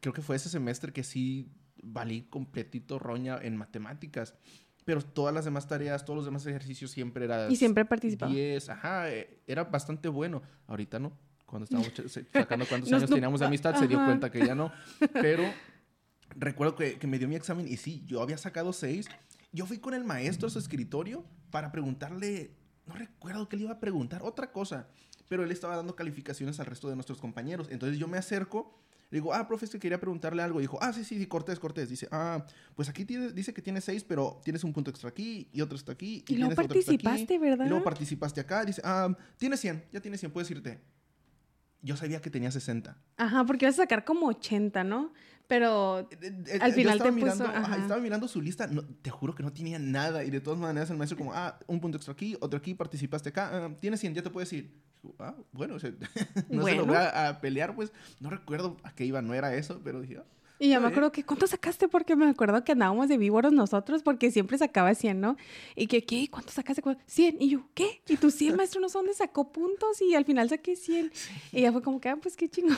B: creo que fue ese semestre que sí valí completito roña en matemáticas. Pero todas las demás tareas, todos los demás ejercicios siempre era
A: Y siempre participaba.
B: 10, ajá, eh, era bastante bueno. Ahorita no. Cuando estábamos [LAUGHS] sacando cuántos años teníamos de amistad, se dio
A: ajá.
B: cuenta que ya no. Pero [LAUGHS] recuerdo que, que me dio mi examen y sí, yo había sacado seis. Yo fui con el maestro a su escritorio para preguntarle, no recuerdo qué le iba a preguntar, otra cosa, pero él estaba dando calificaciones al resto de nuestros compañeros. Entonces yo me acerco, le digo, ah, profe, es que quería preguntarle algo. dijo, ah, sí, sí, sí, Cortés, Cortés. Dice, ah, pues aquí tiene- dice que tiene seis, pero tienes un punto extra aquí y otro está aquí.
A: Y luego
B: extra aquí,
A: participaste, ¿verdad?
B: Y luego participaste acá. Dice, ah, tienes 100, ya tienes 100, puedes irte. Yo sabía que tenía 60.
A: Ajá, porque ibas a sacar como 80, ¿no? Pero
B: Eh, eh,
A: Al
B: yo
A: final
B: estaba
A: te puso,
B: mirando, ajá,
A: ajá.
B: estaba mirando su lista, no, te juro que no tenía nada. Y de todas maneras el maestro como, ah, un punto extra aquí, otro aquí, participaste acá, ah, tienes 100, ya te puedes ir. Digo, ah, bueno, o sea, [LAUGHS] no se lo voy a, a pelear, pues no recuerdo a qué iba, no era eso, pero dije, ah,
A: Y ya me acuerdo que, ¿cuánto sacaste? Porque me acuerdo que andábamos de víboros nosotros, porque siempre sacaba 100, ¿no? Y que, ¿qué? ¿Cuánto sacaste? ¿Cuánto? 100. Y yo, ¿qué? Y tú 100, maestro, no sé dónde sacó puntos y al final saqué 100. [LAUGHS] Y ya fue como que, ah, pues qué chingón.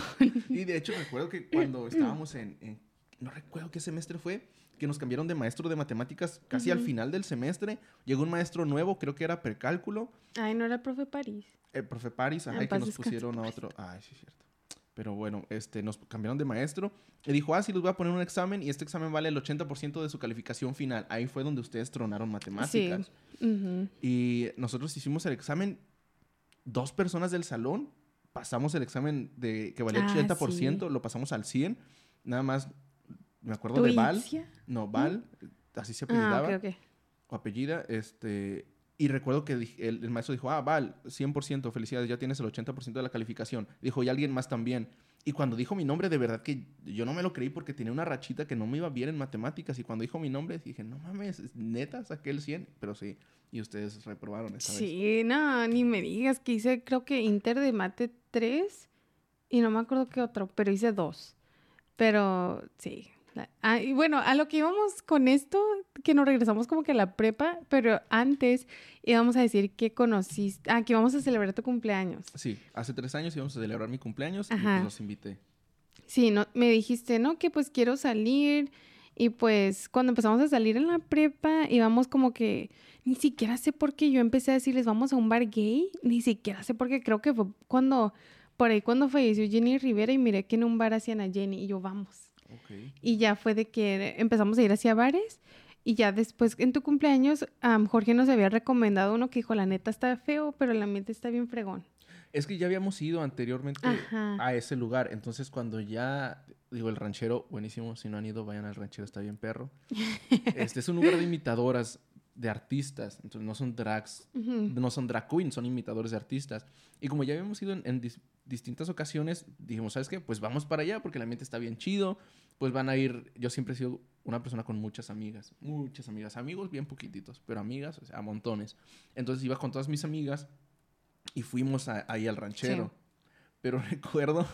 B: Y de hecho recuerdo que cuando [CLEARS THROAT] estábamos en, en- no recuerdo qué semestre fue, que nos cambiaron de maestro de matemáticas casi al final del semestre. Llegó un maestro nuevo, creo que era precálculo,
A: Ay, no era el profe París.
B: el profe Paris, ajá, y que nos pusieron a
A: Paris.
B: otro. Ay, sí, es cierto. Pero bueno, este, nos cambiaron de maestro. Y dijo, ah, sí, les voy a poner un examen y este examen vale el 80% de su calificación final. Ahí fue donde ustedes tronaron matemáticas. Y nosotros hicimos el examen, dos personas del salón, pasamos el examen de que valía
A: Ah,
B: 80%,
A: sí.
B: lo pasamos al 100. Nada más, me acuerdo
A: ¿Tu
B: de Val. No, Val, así se
A: Ah,
B: apellidaba,
A: ok.
B: o apellida, este... Y recuerdo que el, maestro dijo, ah, Val, 100%, felicidades, ya tienes el 80% de la calificación. Dijo, y alguien más también. Y cuando dijo mi nombre, de verdad que yo no me lo creí porque tenía una rachita que no me iba bien en matemáticas. Y cuando dijo mi nombre, dije, no mames, neta, saqué el 100. Pero sí, y ustedes reprobaron vez.
A: Sí, no, ni me digas que hice, creo que Inter de Mate 3 y no me acuerdo qué otro, pero hice dos. Pero sí. Ah, y bueno, a lo que íbamos con esto, que nos regresamos como que a la prepa, pero antes íbamos a decir que conociste, ah, que íbamos a celebrar tu cumpleaños.
B: Sí, hace tres años íbamos a celebrar mi cumpleaños y pues los invité.
A: Sí, no, me dijiste, ¿no? Que pues quiero salir. Y pues cuando empezamos a salir en la prepa, íbamos como que, ni siquiera sé por qué yo empecé a decirles, vamos a un bar gay. Ni siquiera sé por qué, creo que fue cuando, por ahí cuando falleció Jenny Rivera y miré que en un bar hacían a Jenny y yo, vamos.
B: Ok.
A: Y ya fue de que empezamos a ir hacia bares. Y ya después, en tu cumpleaños, Jorge nos había recomendado uno que dijo, la neta está feo, pero el ambiente está bien fregón.
B: Es que ya habíamos ido anteriormente
A: Ajá.
B: a ese lugar. Entonces, cuando ya, digo, el ranchero, buenísimo. Si no han ido, vayan al ranchero, está bien perro. [LAUGHS] Este es un lugar de imitadoras de artistas. Entonces, no son drags, no son drag queens, son imitadores de artistas. Y como ya habíamos ido en, en dis- distintas ocasiones, dijimos, ¿sabes qué? Pues vamos para allá porque el ambiente está bien chido. Pues van a ir, yo siempre he sido una persona con muchas amigas, muchas amigas, amigos bien poquititos, pero amigas, o sea, a montones. Entonces iba con todas mis amigas y fuimos a- ahí al ranchero. Pero [LAUGHS] recuerdo,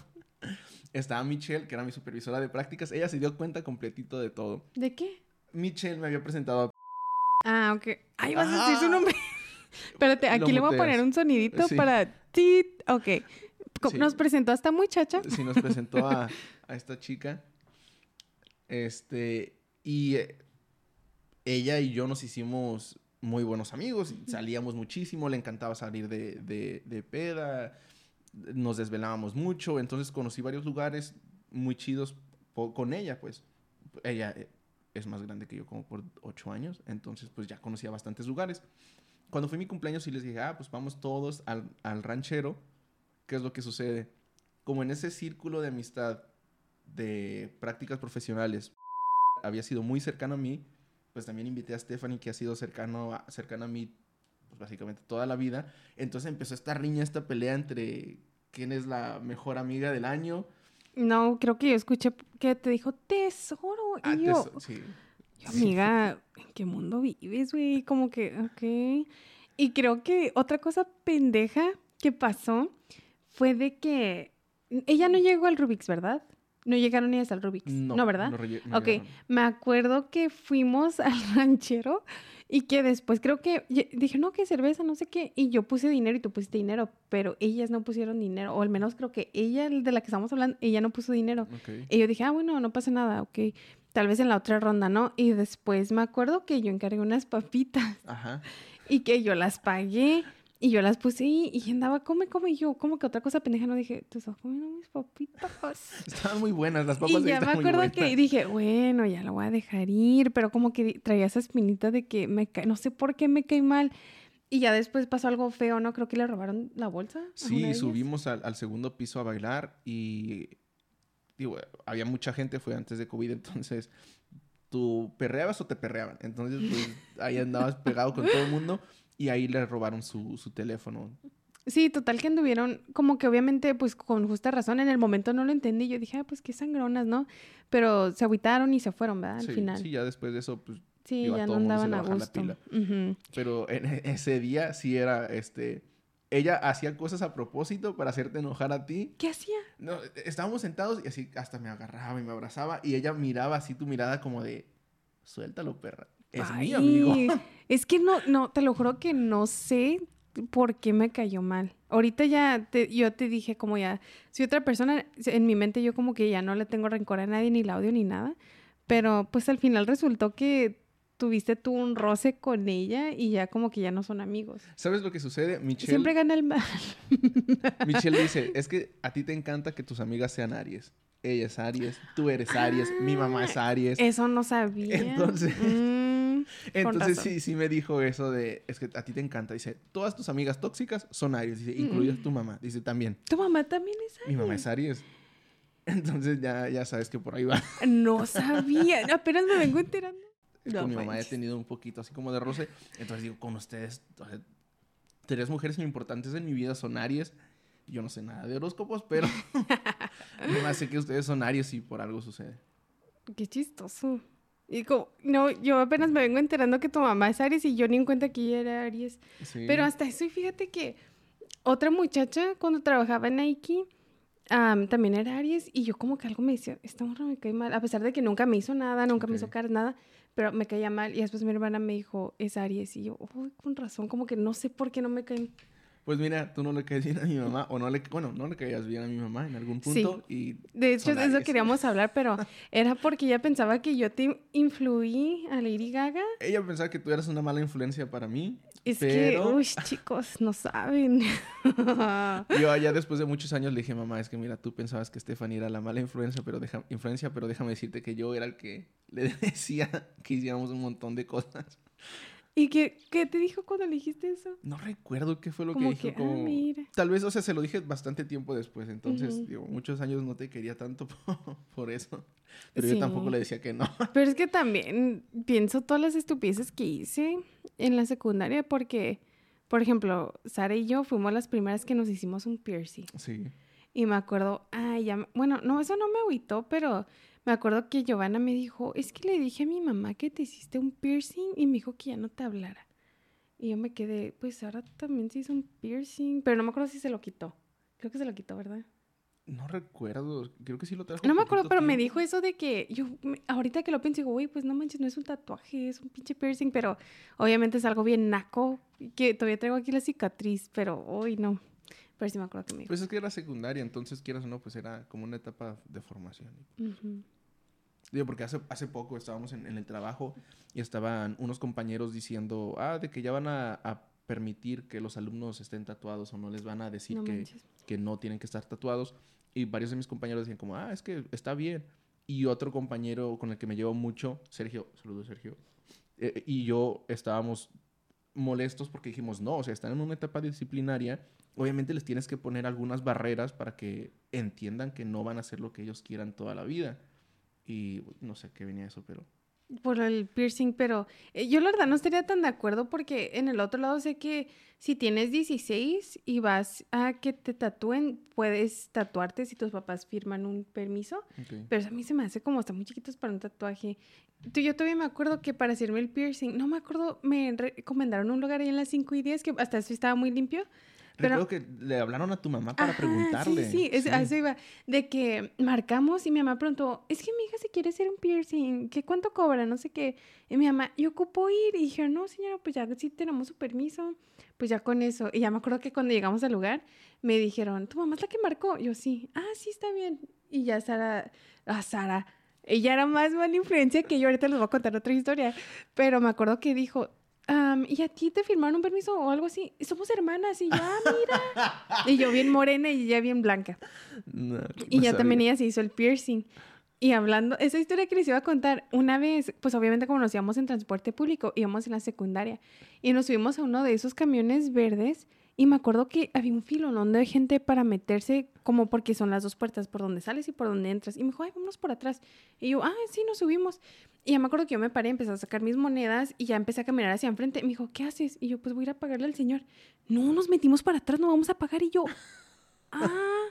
B: estaba Michelle, que era mi supervisora de prácticas, ella se dio cuenta completito de todo.
A: ¿De qué?
B: Michelle me había presentado a...
A: Ah, ok. Ahí vas a decir su
B: Ajá.
A: nombre. [LAUGHS] Espérate,
B: Lo
A: aquí le voy a poner un sonidito
B: Sí.
A: para ti. Ok.
B: Sí.
A: Nos presentó a esta muchacha.
B: Sí, nos presentó a, a esta chica. Este, y eh, ella y yo nos hicimos muy buenos amigos. Salíamos muchísimo, le encantaba salir de, de, de peda. Nos desvelábamos mucho. Entonces conocí varios lugares muy chidos con ella, pues. Ella eh, es más grande que yo, como por ocho años. Entonces, pues ya conocía bastantes lugares. Cuando fue mi cumpleaños, sí les dije, ah, pues vamos todos al, al ranchero. ¿Qué es lo que sucede? Como en ese círculo de amistad de prácticas profesionales había sido muy cercano a mí, pues también invité a Stephanie, que ha sido cercano a, cercana a mí pues básicamente toda la vida. Entonces empezó esta riña, esta pelea entre quién es la mejor amiga del año.
A: No, creo que yo escuché que te dijo tesoro.
B: Ah,
A: y yo,
B: teso- sí.
A: yo, amiga, ¿en qué mundo vives, güey? Como que, ok. Y creo que otra cosa pendeja que pasó fue de que ella no llegó al Rubik's, ¿verdad? No llegaron ellas al Rubik's. No, ¿verdad?
B: no no
A: Ok,
B: llegaron.
A: me acuerdo que fuimos [LAUGHS] al ranchero y que después creo que dije, no, que cerveza, no sé qué, y yo puse dinero y tú pusiste dinero, pero ellas no pusieron dinero, o al menos creo que ella, el de la que estamos hablando, ella no puso dinero. Y yo dije, ah, bueno, no pasa nada, ok, tal vez en la otra ronda, ¿no? Y después me acuerdo que yo encargué unas papitas
B: Ajá. [LAUGHS]
A: y que yo las pagué. Y yo las puse y, andaba, come, come. Y yo, como que otra cosa pendeja, no dije, te estás comiendo mis papitas. [LAUGHS]
B: Estaban muy buenas, las papas
A: y ya me
B: muy
A: acuerdo que dije, bueno, ya lo voy a dejar ir. Pero como que traía esa espinita de que me cae, no sé por qué me cae mal. Y ya después pasó algo feo, ¿no? Creo que le robaron la bolsa.
B: Sí, subimos al, al segundo piso a bailar y digo, había mucha gente, fue antes de COVID, entonces tú perreabas o te perreaban. Entonces, pues ahí andabas pegado con todo el mundo y ahí le robaron su, su teléfono.
A: Sí, total que anduvieron, como que obviamente, pues con justa razón, en el momento no lo entendí. Yo dije, ah, pues qué sangronas, ¿no? Pero se agüitaron y se fueron, ¿verdad? Al
B: sí,
A: final.
B: sí,
A: Sí,
B: ya después de eso, pues a
A: ya
B: todo
A: no andaban a
B: la
A: gusto.
B: Pero en e- ese día sí era, este, ella hacía cosas a propósito para hacerte enojar a ti.
A: ¿Qué hacía?
B: No, estábamos sentados y así hasta me agarraba y me abrazaba y ella miraba así tu mirada como de, suéltalo, perra. Es mi amigo.
A: Ay, [LAUGHS] Es que no, no, te lo juro que no sé por qué me cayó mal. Ahorita ya, te- yo te dije como ya, si otra persona, en mi mente yo como que ya no le tengo rencor a nadie, ni la odio ni nada, pero pues al final resultó que tuviste tú un roce con ella y ya como que ya no son amigos.
B: ¿Sabes lo que sucede? Michelle,
A: Siempre gana el mal. [LAUGHS]
B: Michelle dice, es que a ti te encanta que tus amigas sean Aries. Ella es Aries, tú eres Aries, mi mamá es Aries.
A: Eso no sabía. [LAUGHS]
B: Entonces-
A: Mm,
B: Entonces sí, sí me dijo eso de, es que a ti te encanta. Dice, todas tus amigas tóxicas son Aries, dice, incluida tu mamá. Dice también,
A: tu mamá también es
B: mi mamá es Aries. [LAUGHS] Entonces ya, ya sabes que por ahí va.
A: No [LAUGHS] sabía. Apenas me vengo enterando. No
B: con mi mamá he
A: manches.
B: tenido un poquito así como de roce. Entonces digo, con ustedes, tres mujeres importantes en mi vida son Aries. Yo no sé nada de horóscopos, pero [LAUGHS] nomás sé que ustedes son Aries y por algo sucede.
A: Qué chistoso. Y como, no, yo apenas me vengo enterando que tu mamá es Aries y yo ni en cuenta que ella era Aries.
B: Sí.
A: Pero hasta eso, y fíjate que otra muchacha cuando trabajaba en Nike am, también era Aries y yo como que algo me decía, esta morra me cae mal, a pesar de que nunca me hizo nada, nunca me hizo caras, nada, pero me caía mal. Y después mi hermana me dijo, es Aries. Y yo, uy, con razón, como que no sé por qué no me caen.
B: Pues mira, tú no le caes bien a mi mamá, o no le, bueno, no le caías bien a mi mamá en algún
A: Sí.
B: punto. Y
A: De hecho, eso queríamos hablar, pero [LAUGHS] era porque ella pensaba que yo te influí a Lady Gaga.
B: ella pensaba que tú eras una mala influencia para mí.
A: Es
B: Pero-
A: que, uy, chicos, no saben. [LAUGHS]
B: Yo allá [LAUGHS] después de muchos años le dije, mamá, es que mira, tú pensabas que Stephanie era la mala influencia, pero, deja, influencia, pero déjame decirte que yo era el que le decía que hiciéramos un montón de cosas.
A: ¿Y qué, qué te dijo cuando le dijiste eso?
B: No recuerdo qué fue lo
A: Como
B: que dijo.
A: que, ah,
B: como...
A: mira.
B: Tal vez, o sea, se lo dije bastante tiempo después. Entonces,
A: Ujú.
B: digo, muchos años no te quería tanto por, [LAUGHS] por eso. Pero
A: Sí.
B: yo tampoco le decía que no. [LAUGHS]
A: Pero es que también pienso todas las estupideces que hice en la secundaria porque, por ejemplo, Sara y yo fuimos las primeras que nos hicimos un piercing.
B: Sí.
A: Y me acuerdo, ay, ya, bueno, no, eso no me agüitó, pero me acuerdo que Giovanna me dijo, es que le dije a mi mamá que te hiciste un piercing y me dijo que ya no te hablara. Y yo me quedé, pues ahora también se hizo un piercing, pero no me acuerdo si se lo quitó. Creo que se lo quitó, ¿verdad?
B: No recuerdo. Creo que sí lo trajo.
A: No me acuerdo, pero me dijo eso de que yo, me- ahorita que lo pienso, digo, güey, pues no manches, no es un tatuaje, es un pinche piercing, pero obviamente es algo bien naco, que todavía traigo aquí la cicatriz, pero hoy no. Pero sí me acuerdo que me dijo.
B: Pues es que era secundaria, entonces quieras o no, pues era como una etapa de formación.
A: Ujú.
B: Digo, porque hace, hace poco estábamos en, en el trabajo y estaban unos compañeros diciendo, ah, de que ya van a, a permitir que los alumnos estén tatuados o no les van a decir
A: No
B: que, que no tienen que estar tatuados. Y varios de mis compañeros decían como, ah, es que está bien. Y otro compañero con el que me llevo mucho, Sergio, saludos Sergio, eh, y yo estábamos molestos porque dijimos, no, o sea, están en una etapa disciplinaria, obviamente les tienes que poner algunas barreras para que entiendan que no van a hacer lo que ellos quieran toda la vida. Y no sé qué venía eso, pero...
A: Por el piercing, pero eh, yo la verdad no estaría tan de acuerdo porque en el otro lado sé que si tienes 16 y vas a que te tatúen, puedes tatuarte si tus papás firman un permiso. Pero a mí se me hace como están muy chiquitos para un tatuaje. Tú- Yo todavía me acuerdo que para hacerme el piercing, no me acuerdo, me recomendaron un lugar ahí en las 5 y 10 que hasta eso estaba muy limpio. Pero-
B: Recuerdo que le hablaron a tu mamá para
A: Ajá,
B: preguntarle.
A: Sí, sí, es- a eso iba. De que marcamos y mi mamá preguntó, es que mi hija se quiere hacer un piercing, ¿qué cuánto cobra? No sé qué. Y mi mamá, yo ocupo ir. Y dije, no, señora, pues ya sí tenemos su permiso. Pues ya con eso. Y ya me acuerdo que cuando llegamos al lugar, me dijeron, ¿tu mamá es la que marcó? Yo sí, ah, sí, está bien. Y ya Sara, ah, Sara, ella era más mala influencia que yo. Ahorita les voy a contar otra historia. Pero me acuerdo que dijo, am, ¿y a ti te firmaron un permiso o algo así? Somos hermanas y yo, ah, mira. y yo bien morena y ella bien blanca.
B: No,
A: Y
B: no
A: ya también
B: sabía.
A: ella se hizo el piercing. Y hablando, esa historia que les iba a contar, una vez, pues obviamente como nos íbamos en transporte público, íbamos en la secundaria, y nos subimos a uno de esos camiones verdes, y me acuerdo que había un filonón de gente para meterse, como porque son las dos puertas, por donde sales y por donde entras. Y me dijo, ay, vámonos por atrás. Y yo, ah, sí, nos subimos. Y ya me acuerdo que yo me paré, empecé a sacar mis monedas, y ya empecé a caminar hacia enfrente. Me dijo, ¿qué haces? Y yo, pues voy a ir a pagarle al señor. No, nos metimos para atrás, no vamos a pagar. Y yo, [LAUGHS] ah.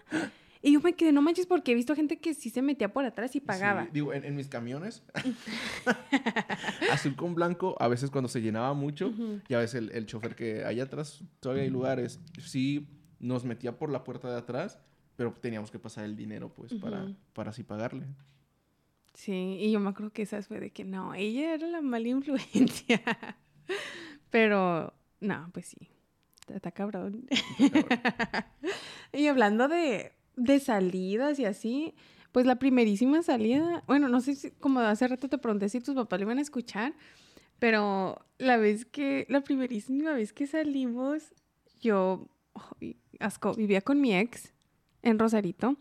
A: Y yo me quedé, no manches, porque he visto gente que sí se metía por atrás y pagaba.
B: Sí, digo, en, en mis camiones, [LAUGHS] azul con blanco, a veces cuando se llenaba mucho,
A: Ujú.
B: ya ves el, el chofer que allá atrás todavía hay lugares, sí nos metía por la puerta de atrás, pero teníamos que pasar el dinero, pues, para, para así pagarle.
A: Sí, y yo me acuerdo que esa fue de que no, ella era la mala influencia. [LAUGHS] Pero, no, pues sí, está, está cabrón. [LAUGHS] y hablando de, de salidas y así, pues la primerísima salida, bueno, no sé si, como hace rato te pregunté si tus papás le iban a escuchar, pero la vez que, la primerísima vez que salimos, yo, asco, vivía con mi ex en Rosarito.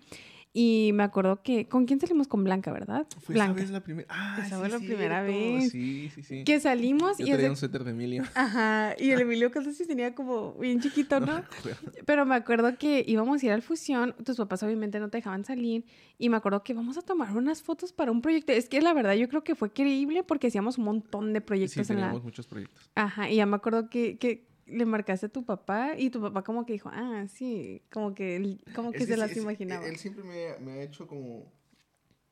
A: Y me acuerdo que, ¿con quién salimos? Con Blanca, ¿verdad?
B: Fue
A: Blanca.
B: esa vez la primera. Ah,
A: Esa
B: sí,
A: fue la
B: es
A: primera
B: cierto.
A: vez.
B: Sí, sí, sí.
A: Que salimos
B: Yo
A: y...
B: traía
A: ese-
B: un suéter de Emilio. [LAUGHS]
A: Ajá, y el Emilio Castro tenía como bien chiquito, [LAUGHS]
B: No.
A: Pero me acuerdo que íbamos a ir al Fusión, tus papás obviamente no te dejaban salir, y me acuerdo que vamos a tomar unas fotos para un proyecto. Es que la verdad yo creo que fue creíble porque hacíamos un montón de
B: Sí,
A: proyectos en la...
B: muchos proyectos.
A: Ajá, y ya me acuerdo que, que le marcaste a tu papá y tu papá como que dijo, ah, sí, como que, como que
B: Es
A: se
B: sí,
A: las
B: es-
A: imaginaba.
B: Él siempre me, me ha hecho como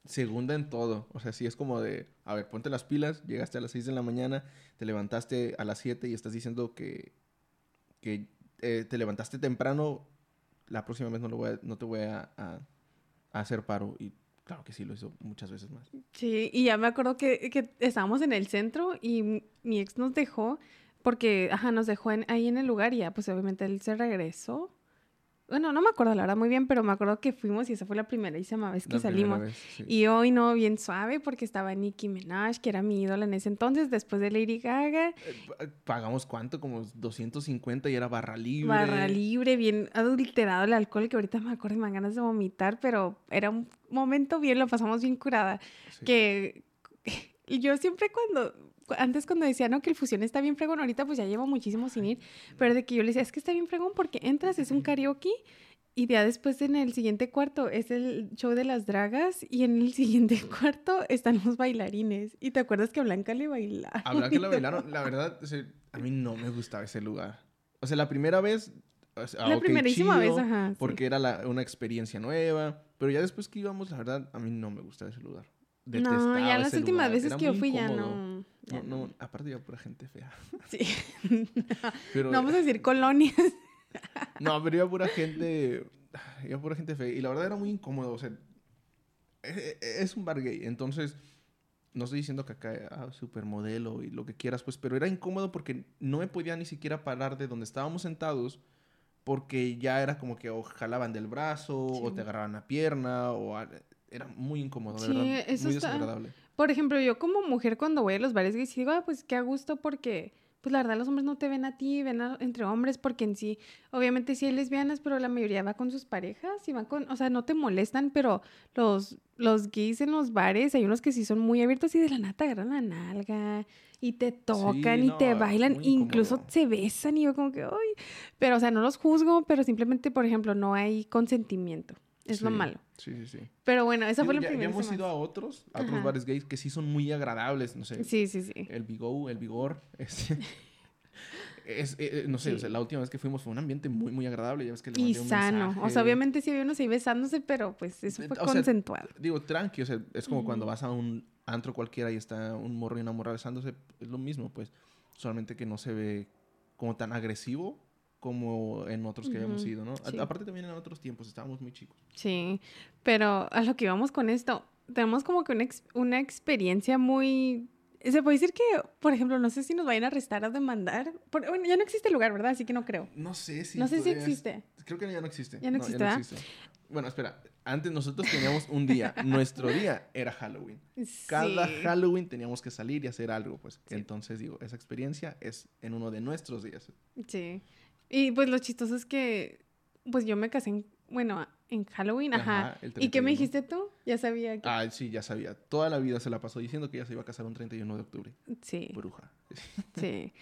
B: segunda en todo. O sea, sí es como de, a ver, ponte las pilas, llegaste a las 6 de la mañana, te levantaste a las 7 y estás diciendo que, que eh, te levantaste temprano, la próxima vez no, lo voy a- no te voy a, a- a hacer paro. Y claro que sí, lo hizo muchas veces más.
A: Sí, y ya me acuerdo que, que estábamos en el centro y mi ex nos dejó porque, ajá, nos dejó en- ahí en el lugar y ya, pues obviamente él se regresó. Bueno, no me acuerdo la verdad muy bien, pero me acuerdo que fuimos y esa fue la primerísima vez que
B: La primera
A: salimos.
B: vez, sí.
A: Y hoy no, bien suave porque estaba Nicki Minaj, que era mi ídola en ese entonces, después de Lady Gaga,
B: Eh, pa- ¿Pagamos cuánto? Como 250 y era barra libre.
A: barra libre, bien adulterado el alcohol, que ahorita me acuerdo y me dan ganas de vomitar, pero era un momento bien, lo pasamos bien curada.
B: Sí.
A: que y [LAUGHS] yo siempre cuando cu- antes cuando decía no que el fusión está bien fregón ahorita pues ya llevo muchísimo sin ir pero de que yo le decía es que está bien fregón porque entras es un karaoke y ya después en el siguiente cuarto es el show de las dragas y en el [LAUGHS] siguiente cuarto están los bailarines y te acuerdas que a Blanca le bailaron y
B: la
A: todo?
B: bailaron, la verdad, o sea, a mí no me gustaba ese lugar. O sea, la primera vez... o sea,
A: la primerísima vez ajá sí.
B: Porque era la- una experiencia nueva. Pero ya después que íbamos, la verdad, a mí no me gustaba ese lugar.
A: No ya las
B: ese
A: últimas
B: lugar,
A: veces
B: era
A: que yo fui ya
B: incómodo.
A: no, ya
B: No, no, aparte ya pura gente fea. [LAUGHS]
A: Sí. [LAUGHS]
B: Pero,
A: no vamos a decir colonias [LAUGHS]
B: no, pero iba pura gente... Iba pura gente fea. Y la verdad era muy incómodo. O sea, es, es un bar gay. Entonces, no estoy diciendo que acá ah, supermodelo y lo que quieras, pues, pero era incómodo porque no me podía ni siquiera parar de donde estábamos sentados porque ya era como que o jalaban del brazo o te agarraban la pierna o era muy incómodo, de
A: Sí,
B: verdad,
A: eso
B: muy
A: está-
B: desagradable.
A: Por ejemplo, yo como mujer cuando voy a los bares gays digo, ah, pues qué a gusto porque, pues la verdad los hombres no te ven a ti, ven a- entre hombres porque en sí, obviamente sí hay lesbianas, pero la mayoría va con sus parejas y van con, o sea, no te molestan, pero los, los gays en los bares, hay unos que sí son muy abiertos y de la nata agarran la nalga y te tocan y
B: no,
A: te bailan, incluso se besan y yo como que, ay, pero o sea, no los juzgo, pero simplemente, por ejemplo, no hay consentimiento, es lo
B: Sí,
A: malo.
B: Sí, sí, sí.
A: Pero bueno, esa
B: Digo,
A: fue la
B: ya, ya
A: primera.
B: hemos ido a otros, a otros
A: Ajá.
B: bares gays que sí son muy agradables, no sé.
A: Sí, sí, sí.
B: El Vigo, el Vigor, [LAUGHS] este, es, eh, eh, no sé, o sea,
A: Sí.
B: la última vez que fuimos fue un ambiente muy, muy agradable, ya ves que le
A: Y
B: mandé un
A: sano. O sea, obviamente sí había unos ahí besándose, pero pues eso
B: Eh,
A: fue
B: o sea,
A: consensuado.
B: Digo, tranqui, o sea, es como cuando vas a un antro cualquiera y está un morro y una morra besándose, es lo mismo, pues, solamente que no se ve como tan agresivo como en otros que habíamos
A: Ujú,
B: ido, ¿no? A-
A: sí.
B: Aparte también en otros tiempos, estábamos muy chicos.
A: Sí, pero a lo que íbamos con esto, tenemos como que una, ex- una experiencia muy... Se puede decir que, por ejemplo, no sé si nos vayan a arrestar o demandar. Por- bueno, ya no existe el lugar, ¿verdad? Así que no creo.
B: No sé si...
A: no sé si
B: puedes-
A: existe.
B: Creo que ya no existe.
A: Ya no existe, ¿verdad?
B: Bueno, espera. Antes nosotros teníamos un día. [LAUGHS] Nuestro día era Halloween. Cada
A: Sí.
B: Halloween teníamos que salir y hacer algo, pues.
A: Sí.
B: Entonces, digo, esa experiencia es en uno de nuestros días.
A: Sí. Y pues lo chistoso es que, pues yo me casé en, bueno, en Halloween, ajá. ¿Y qué me
B: 31.
A: dijiste tú? Ya sabía que...
B: Ah, sí, ya sabía. Toda la vida se la pasó diciendo que ella se iba a casar un 31 de octubre.
A: Sí,
B: Bruja. [LAUGHS]
A: sí.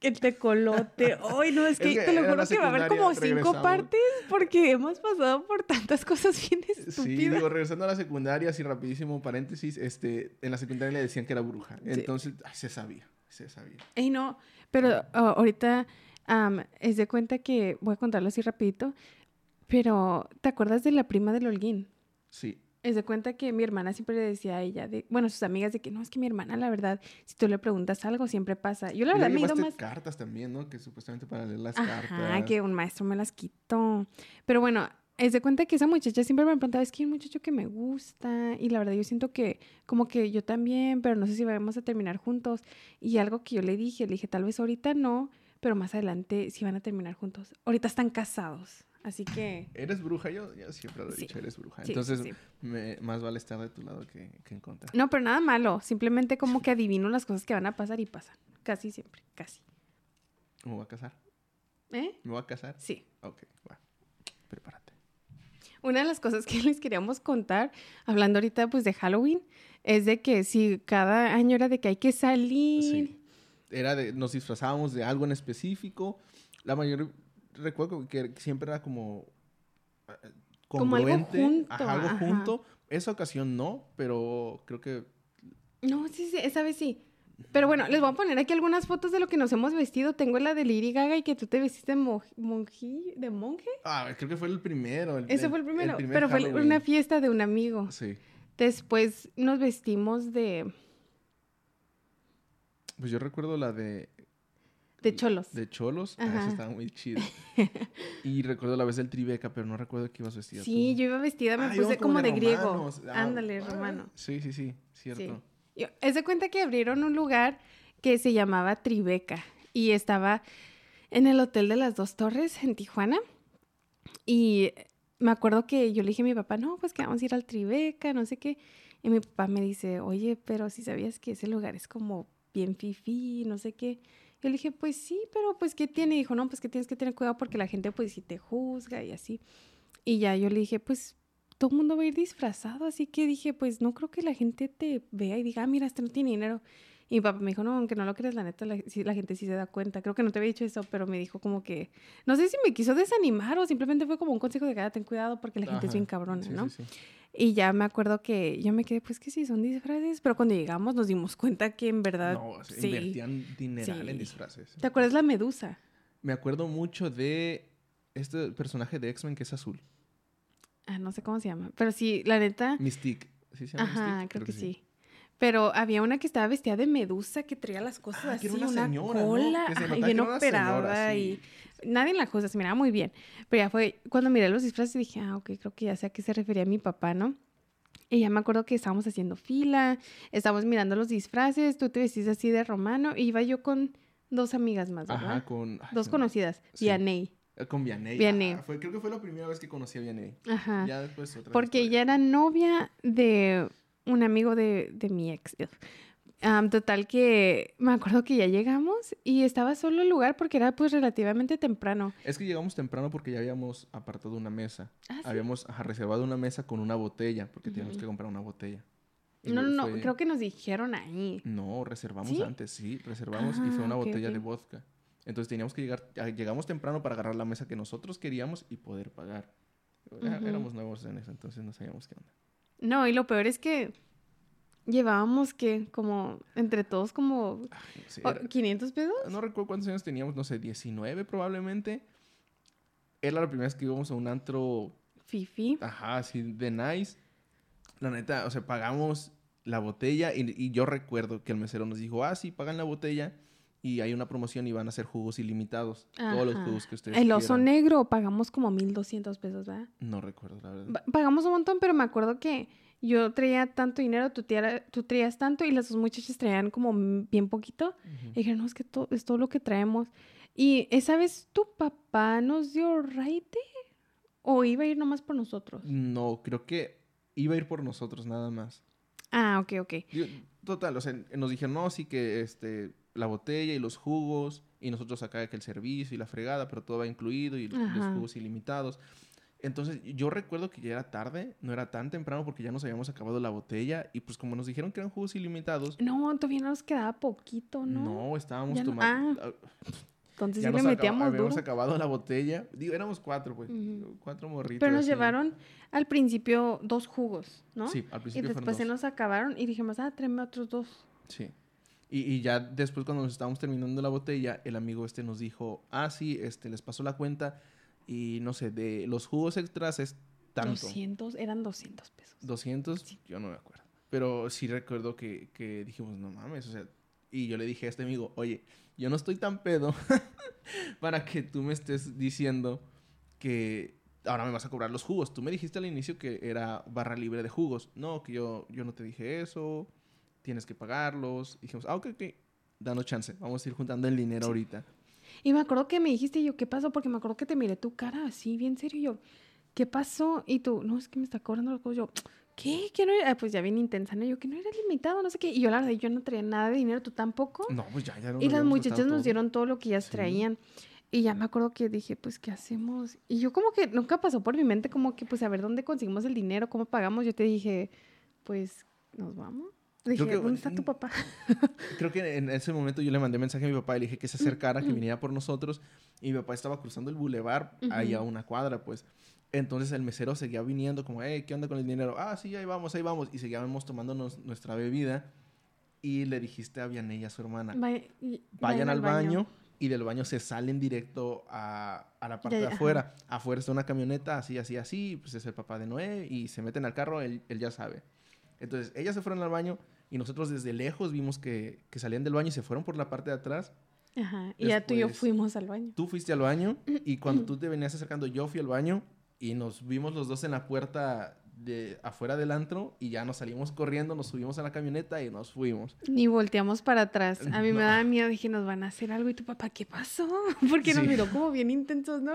A: El tecolote. Ay, no, es que,
B: Es que
A: te lo juro que va a haber como cinco partes porque hemos pasado por tantas cosas bien
B: Sí,
A: estúpidas.
B: digo, regresando a la secundaria, así rapidísimo, paréntesis, este, en la secundaria le decían que era bruja.
A: Sí.
B: Entonces, ay, se sabía, se sabía.
A: Ey, no, pero ah, ahorita am, es de cuenta que voy a contarlo así rapidito, pero ¿te acuerdas de la prima del Holguín?
B: Sí.
A: Es de cuenta que mi hermana siempre le decía a ella, de, bueno, sus amigas, de que no, es que mi hermana, la verdad, si tú le preguntas algo, siempre pasa. Yo la verdad me he ido
B: llevaste
A: más...
B: cartas también, ¿no? Que supuestamente para leer las
A: Ajá,
B: cartas.
A: que un maestro me las quitó. Pero bueno, es de cuenta que esa muchacha siempre me preguntaba, es que hay un muchacho que me gusta. Y la verdad yo siento que como que yo también, pero no sé si vamos a terminar juntos. Y algo que yo le dije, le dije, tal vez ahorita no, pero más adelante sí van a terminar juntos. Ahorita están casados. Así que...
B: ¿Eres bruja? Yo, yo siempre lo he
A: Sí.
B: dicho, eres bruja.
A: sí,
B: Entonces,
A: sí.
B: me- más vale estar de tu lado que, que en contra.
A: No, pero nada malo. Simplemente como que adivino las cosas que van a pasar y pasan. Casi siempre, casi.
B: ¿Me voy a casar?
A: ¿Eh?
B: ¿Me voy a casar?
A: Sí.
B: Ok, va. Prepárate.
A: Una de las cosas que [LAUGHS] les queríamos contar, hablando ahorita pues de Halloween, es de que si cada año era de que hay que salir.
B: Sí. Era de, nos disfrazábamos de algo en específico. La mayoría, recuerdo que siempre era como eh,
A: Como algo junto,
B: ajá, algo
A: ajá.
B: junto. Esa ocasión no, pero creo que
A: No, sí, sí, esa vez sí. Pero bueno, les voy a poner aquí algunas fotos de lo que nos hemos vestido. Tengo la de Lady Gaga y que tú te vestiste de, mo- monji- de monje.
B: Ah, creo que fue el primero. el-
A: Ese fue el primero.
B: primer
A: pero fue una fiesta de un amigo.
B: Sí.
A: Después nos vestimos de,
B: Pues yo recuerdo la de,
A: de cholos.
B: de Cholos. Ah, esa estaba muy chida. [LAUGHS] y recuerdo la vez del Tribeca, pero no recuerdo qué ibas vestida
A: Sí,
B: tú.
A: yo iba vestida, me
B: Ah,
A: puse como de, griego.
B: Ah,
A: Ándale,
B: ah,
A: romano.
B: Sí, sí, sí. Cierto.
A: Yo, es de cuenta que abrieron un lugar que se llamaba Tribeca y estaba en el Hotel de las Dos Torres en Tijuana. Y me acuerdo que yo le dije a mi papá, no, pues que vamos a ir al Tribeca, no sé qué. Y mi papá me dice, oye, pero si sabías que ese lugar es como bien fifí, no sé qué. Yo le dije, pues sí, pero pues ¿qué tiene? Y dijo, no, pues que tienes que tener cuidado porque la gente pues si te juzga y así. Y ya yo le dije, pues todo el mundo va a ir disfrazado, así que dije, pues no creo que la gente te vea y diga, ah, mira, este no tiene dinero. Y mi papá me dijo, no, aunque no lo creas, la neta, la, gente sí se da cuenta. Creo que no te había dicho eso, pero me dijo como que, no sé si me quiso desanimar o simplemente fue como un consejo de que "Ah, ten cuidado porque la gente es bien cabrona,
B: Sí,
A: ¿no?
B: sí, sí.
A: Y ya me acuerdo que yo me quedé, pues que sí, son disfraces, pero cuando llegamos nos dimos cuenta que en verdad...
B: No,
A: sí.
B: invertían dineral en disfraces.
A: ¿Te acuerdas la medusa?
B: Me acuerdo mucho de este personaje de X-Men que es azul.
A: Ah, no sé cómo se llama, pero sí, la neta...
B: Mystique. ¿Sí se llama
A: Ajá,
B: Mystique?
A: creo que sí. Pero había una que estaba vestida de medusa que traía las cosas
B: Ah,
A: así,
B: que era una
A: una,
B: señora, ¿no?
A: cola,
B: Que se
A: y
B: que
A: bien
B: era una señora,
A: operada
B: sí.
A: y nadie en la juzga, se miraba muy bien. Pero ya fue cuando miré los disfraces dije, ah, ok, creo que ya sé a qué se refería mi papá, ¿no? Y ya me acuerdo que estábamos haciendo fila, estábamos mirando los disfraces, tú te vestiste así de romano, y iba yo con dos amigas más, ¿verdad?
B: Ajá, con... ay,
A: Dos
B: no,
A: conocidas,
B: Sí.
A: Vianey.
B: eh, Con Vianney.
A: Vianney.
B: Ah, fue, creo que fue la primera vez que conocí a Vianney.
A: Ajá.
B: Ya después otra
A: Porque
B: historia.
A: ella era novia de un amigo de, de mi ex. Am, total que me acuerdo que ya llegamos y estaba solo el lugar porque era pues relativamente temprano.
B: Es que llegamos temprano porque ya habíamos apartado una mesa.
A: Ah, ¿sí?
B: Habíamos ajá, reservado una mesa con una botella, porque teníamos
A: Ujú.
B: que comprar una botella. Y
A: No, no, creo que nos dijeron ahí.
B: No, reservamos
A: ¿Sí?
B: antes, sí, reservamos y fue
A: Ah,
B: una botella de vodka. Entonces teníamos que llegar, ya llegamos temprano para agarrar la mesa que nosotros queríamos y poder pagar.
A: Ujú.
B: Éramos nuevos en eso, entonces no sabíamos qué onda.
A: No, y lo peor es que llevábamos que como entre todos como
B: Ay, era-
A: 500 pesos.
B: no recuerdo cuántos años teníamos, no sé, 19 probablemente. Era la primera vez que íbamos a un antro
A: Fifi.
B: Ajá, así de nice. La neta, o sea, pagamos la botella y, y yo recuerdo que el mesero nos dijo, ah, sí, pagan la botella y hay una promoción y van a hacer jugos ilimitados. Todos los jugos que ustedes
A: El oso negro pagamos como 1200 pesos, ¿verdad?
B: No recuerdo, la verdad.
A: Pa- Pagamos un montón, pero me acuerdo que yo traía tanto dinero, tú, tía- tú traías tanto y las dos muchachas traían como bien poquito. Y dijeron, no, es que to- es todo lo que traemos. Y esa vez tu papá nos dio raite ¿O iba a ir nomás por nosotros?
B: No, creo que iba a ir por nosotros nada más.
A: Ah, ok, ok.
B: Total, o sea, nos dijeron, no, sí que este, la botella y los jugos, y nosotros acá que el servicio y la fregada, pero todo va incluido y los
A: Ajá.
B: jugos ilimitados. Entonces, yo recuerdo que ya era tarde, no era tan temprano porque ya nos habíamos acabado la botella, y pues como nos dijeron que eran jugos ilimitados,
A: No, todavía nos quedaba poquito, ¿no?
B: no, estábamos
A: no-
B: tomando...
A: ah,
B: ah,
A: Entonces
B: ya
A: sí
B: nos
A: le
B: acab-
A: metíamos
B: habíamos
A: duro.
B: acabado la botella. Digo, éramos cuatro, pues.
A: Ujú.
B: Cuatro morritos.
A: Pero nos
B: así.
A: llevaron al principio dos jugos, ¿no?
B: Sí, al
A: y
B: principio fueron
A: después se
B: dos.
A: nos acabaron y dijimos, ah, tráeme otros dos.
B: Sí. Y, y ya después cuando nos estábamos terminando la botella, el amigo este nos dijo, ah, sí, este, les pasó la cuenta y no sé, de los jugos extras es tanto.
A: 200, eran 200 pesos.
B: 200,
A: Sí.
B: yo no me acuerdo. Pero sí recuerdo que, que dijimos, no mames, o sea, y yo le dije a este amigo, oye, yo no estoy tan pedo [LAUGHS] para que tú me estés diciendo que ahora me vas a cobrar los jugos. Tú me dijiste al inicio que era barra libre de jugos. No, que yo, yo no te dije eso, tienes que pagarlos. dijimos, ah, ok, ok, danos chance, vamos a ir juntando el dinero ahorita.
A: Y me acuerdo que me dijiste y yo, ¿qué pasó? Porque me acuerdo que te miré tu cara así, bien serio. Y yo, ¿qué pasó? Y tú, no, es que me está cobrando los cosas. Yo, ¿qué? ¿Que no era? Ah, Pues ya bien intensa, ¿no? Yo, que no era limitado, no sé qué. Y yo, la verdad, yo no traía nada de dinero, tú tampoco.
B: No, pues ya, ya no
A: y las muchachas nos dieron todo lo que ellas
B: Sí.
A: traían. Y ya me acuerdo que dije, pues, ¿qué hacemos? Y yo como que nunca pasó por mi mente como que, pues, a ver dónde conseguimos el dinero, cómo pagamos. Yo te dije, pues, ¿nos vamos? Dije,
B: que-
A: ¿dónde está tu papá? [LAUGHS]
B: Creo que en ese momento yo le mandé mensaje a mi papá y le dije que se acercara, que viniera por nosotros. Y mi papá estaba cruzando el bulevar ahí a una cuadra, pues. Entonces el mesero seguía viniendo como, hey, ¿qué onda con el dinero? Ah, sí, ahí vamos, ahí vamos. Y seguíamos tomándonos nuestra bebida. Y le dijiste a Vianey y a su hermana,
A: Vay- y-
B: vayan al baño. Y del baño se salen directo a, a la parte de,
A: ajá.
B: afuera. Afuera está una camioneta, así, así, así. Pues es el papá de Noé. Y se meten al carro, él, él ya sabe. Entonces, ellas se fueron al baño. Y nosotros desde lejos vimos que, que salían del baño y se fueron por la parte de atrás.
A: Ajá. Y ya tú y yo
B: Después-
A: fuimos al baño.
B: Tú fuiste al baño y cuando tú te venías acercando, yo fui al baño y nos vimos los dos en la puerta de afuera del antro y ya nos salimos corriendo, nos subimos a la camioneta y nos fuimos.
A: Ni volteamos para atrás. A mí
B: No.
A: me daba miedo. Dije, nos van a hacer algo. Y tu papá, ¿qué pasó? [LAUGHS] Porque nos
B: Sí.
A: miró como bien intensos, ¿no?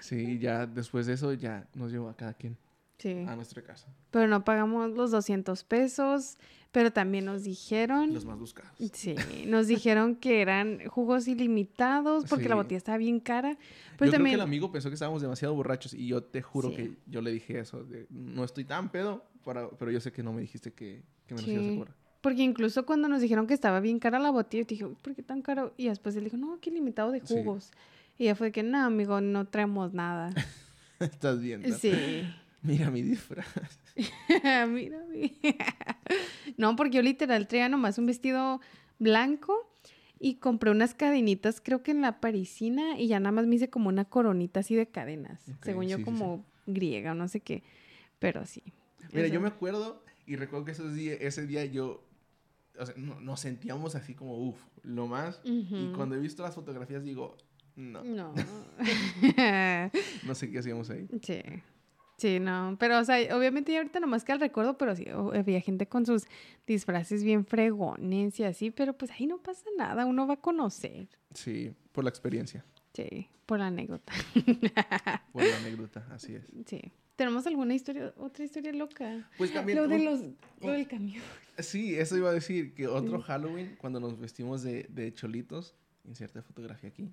B: Sí, ya después de eso ya nos llevó a cada quien
A: Sí.
B: a nuestra casa.
A: Pero no pagamos los 200 pesos. Pero también nos dijeron...
B: Los más buscados.
A: Sí, nos dijeron que eran jugos ilimitados porque la botella estaba bien cara.
B: yo
A: Pero
B: creo que
A: también...
B: el amigo pensó que estábamos demasiado borrachos y yo te juro
A: Sí.
B: que yo le dije eso. de, no estoy tan pedo, para, pero yo sé que no me dijiste que, que me lo ibas a cobrar.
A: Porque incluso cuando nos dijeron que estaba bien cara la botella, yo dije, "Uy, ¿por qué tan caro? Y después él dijo, no, que limitado de
B: Sí.
A: jugos. Y ya fue de que, no, amigo, no traemos nada. [LAUGHS]
B: Estás viendo.
A: sí.
B: Mira mi disfraz. [LAUGHS]
A: Mírame. [LAUGHS] no, porque yo literal traía nomás un vestido blanco y compré unas cadenitas, creo que en la parisina, y ya nada más me hice como una coronita así de cadenas. Según yo,
B: sí,
A: como griega o no sé qué. Pero sí.
B: Mira,
A: eso.
B: yo me acuerdo y recuerdo que esos días, ese día yo, o sea, no- nos sentíamos así como, uff, lo más. Y cuando he visto las fotografías digo, no,
A: No. [LAUGHS]
B: no sé qué hacíamos ahí.
A: sí. Sí, no. Pero, o sea, obviamente ya ahorita nomás queda el recuerdo, pero sí, había gente con sus disfraces bien fregones y así, pero pues ahí no pasa nada, uno va a conocer.
B: Sí, por la experiencia,
A: Sí, por la anécdota. [LAUGHS]
B: por la anécdota, así es.
A: Sí. ¿Tenemos alguna historia, otra historia loca?
B: Pues también,
A: Lo de los, lo del camión.
B: sí, eso iba a decir, que otro. Halloween, cuando nos vestimos de, de cholitos, inserta fotografía aquí.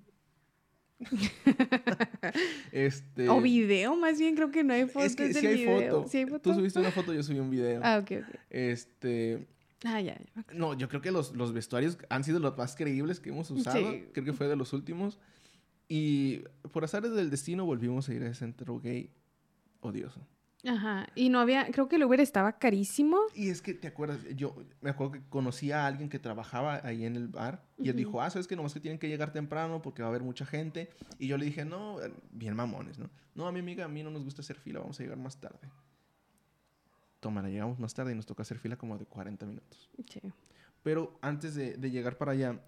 B: [LAUGHS] este,
A: O video, más bien creo que no hay fotos
B: es que sí hay
A: video.
B: foto.
A: ¿Sí hay
B: Tú
A: foto?
B: subiste una foto, yo subí un video.
A: Ah, ok, ok.
B: Este,
A: Ah, ya, ya.
B: No, yo creo que los, los vestuarios han sido los más creíbles que hemos usado.
A: Sí.
B: Creo que fue de los últimos. Y por azares del destino volvimos a ir a ese centro gay odioso.
A: Ajá. Y no había, creo que el Uber estaba carísimo.
B: Y es que, ¿te acuerdas? Yo me acuerdo que conocí a alguien que trabajaba ahí en el bar. Y él dijo, ah, sabes que nomás que tienen que llegar temprano porque va a haber mucha gente. Y yo le dije, no, bien mamones, ¿no? No, a mi amiga, a mí no nos gusta hacer fila, vamos a llegar más tarde. Tómala, llegamos más tarde y nos toca hacer fila como de 40 minutos.
A: Sí.
B: Pero antes de, de llegar para allá,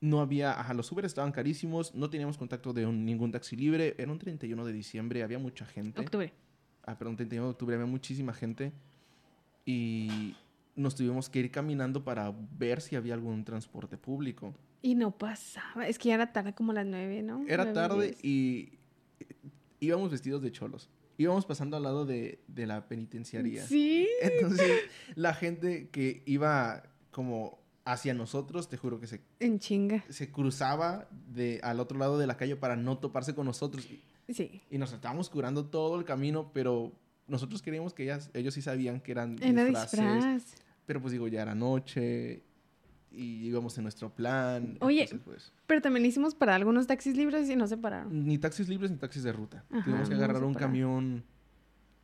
B: no había, ajá, los Uber estaban carísimos, no teníamos contacto de un- ningún taxi libre. Era un 31 de diciembre, había mucha gente.
A: Octubre.
B: Ah, perdón, 31 de octubre, había muchísima gente. Y nos tuvimos que ir caminando para ver si había algún transporte público.
A: Y no pasaba. Es que ya era tarde como las nueve, ¿no?
B: Era tarde y íbamos vestidos de cholos. íbamos pasando al lado de, de la penitenciaría.
A: Sí.
B: Entonces, la gente que iba como hacia nosotros, te juro que se,
A: En chinga.
B: se cruzaba de, al otro lado de la calle para no toparse con nosotros. Y,
A: Sí.
B: y nos estábamos curando todo el camino, pero nosotros creíamos que ellas, ellos sí sabían que eran
A: Era
B: disfraces.
A: disfraz.
B: Pero pues digo, ya era noche y íbamos en nuestro plan.
A: Oye,
B: entonces, pues,
A: Pero también hicimos para algunos taxis libres y no se pararon.
B: ni taxis libres ni taxis de ruta.
A: Ajá,
B: Tuvimos que
A: no
B: agarrar un camión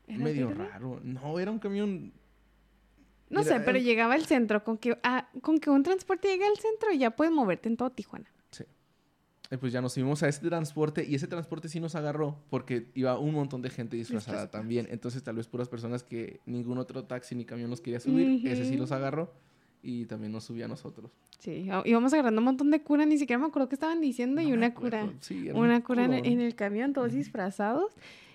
A: ¿Era
B: medio
A: verde?
B: raro. No, era un camión...
A: No sé, pero llegaba al centro. Con que, ah, con que un transporte llegue al centro y ya puedes moverte en todo Tijuana.
B: Y pues ya nos subimos a ese transporte y ese transporte sí nos agarró porque iba un montón de gente disfrazada también. Entonces tal vez puras personas que ningún otro taxi ni camión nos quería subir, ese sí los agarró y también nos subía a nosotros.
A: Sí, íbamos agarrando un montón de cura, ni siquiera me acuerdo qué estaban diciendo, y
B: No me
A: una cura.
B: Sí,
A: Una
B: un
A: cura en, el camión, todos
B: Ujú.
A: disfrazados.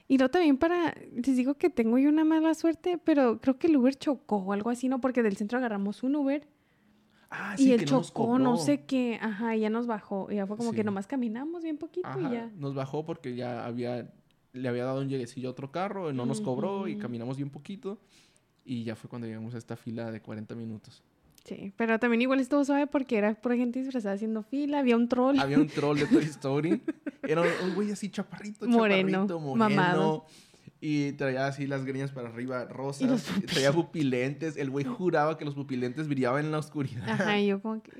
A: Y luego también para, les digo que tengo yo una mala suerte, pero creo que el Uber chocó o algo así, ¿no? Porque del centro agarramos un Uber
B: Ah,
A: y
B: sí,
A: él
B: que no nos
A: chocó, no
B: cobró.
A: sé qué, ajá, y ya nos bajó. Y ya fue como que
B: Sí.
A: nomás caminamos bien poquito
B: Ajá,
A: y ya.
B: nos bajó porque ya había, le había dado un lleguecillo a otro carro, no nos cobró y
A: Ujú.
B: caminamos bien poquito. Y ya fue cuando llegamos a esta fila de 40 minutos.
A: Sí, pero también igual estuvo suave porque era pura gente disfrazada haciendo fila, había un troll.
B: Había un troll de Toy [LAUGHS] Story. Era un, un güey así chaparrito,
A: Moreno,
B: chaparrito, moreno.
A: mamado.
B: Y traía así las greñas para arriba rosas.
A: Y
B: traía pupilentes. El güey juraba que los pupilentes brillaban en la oscuridad.
A: Ajá, y yo como que,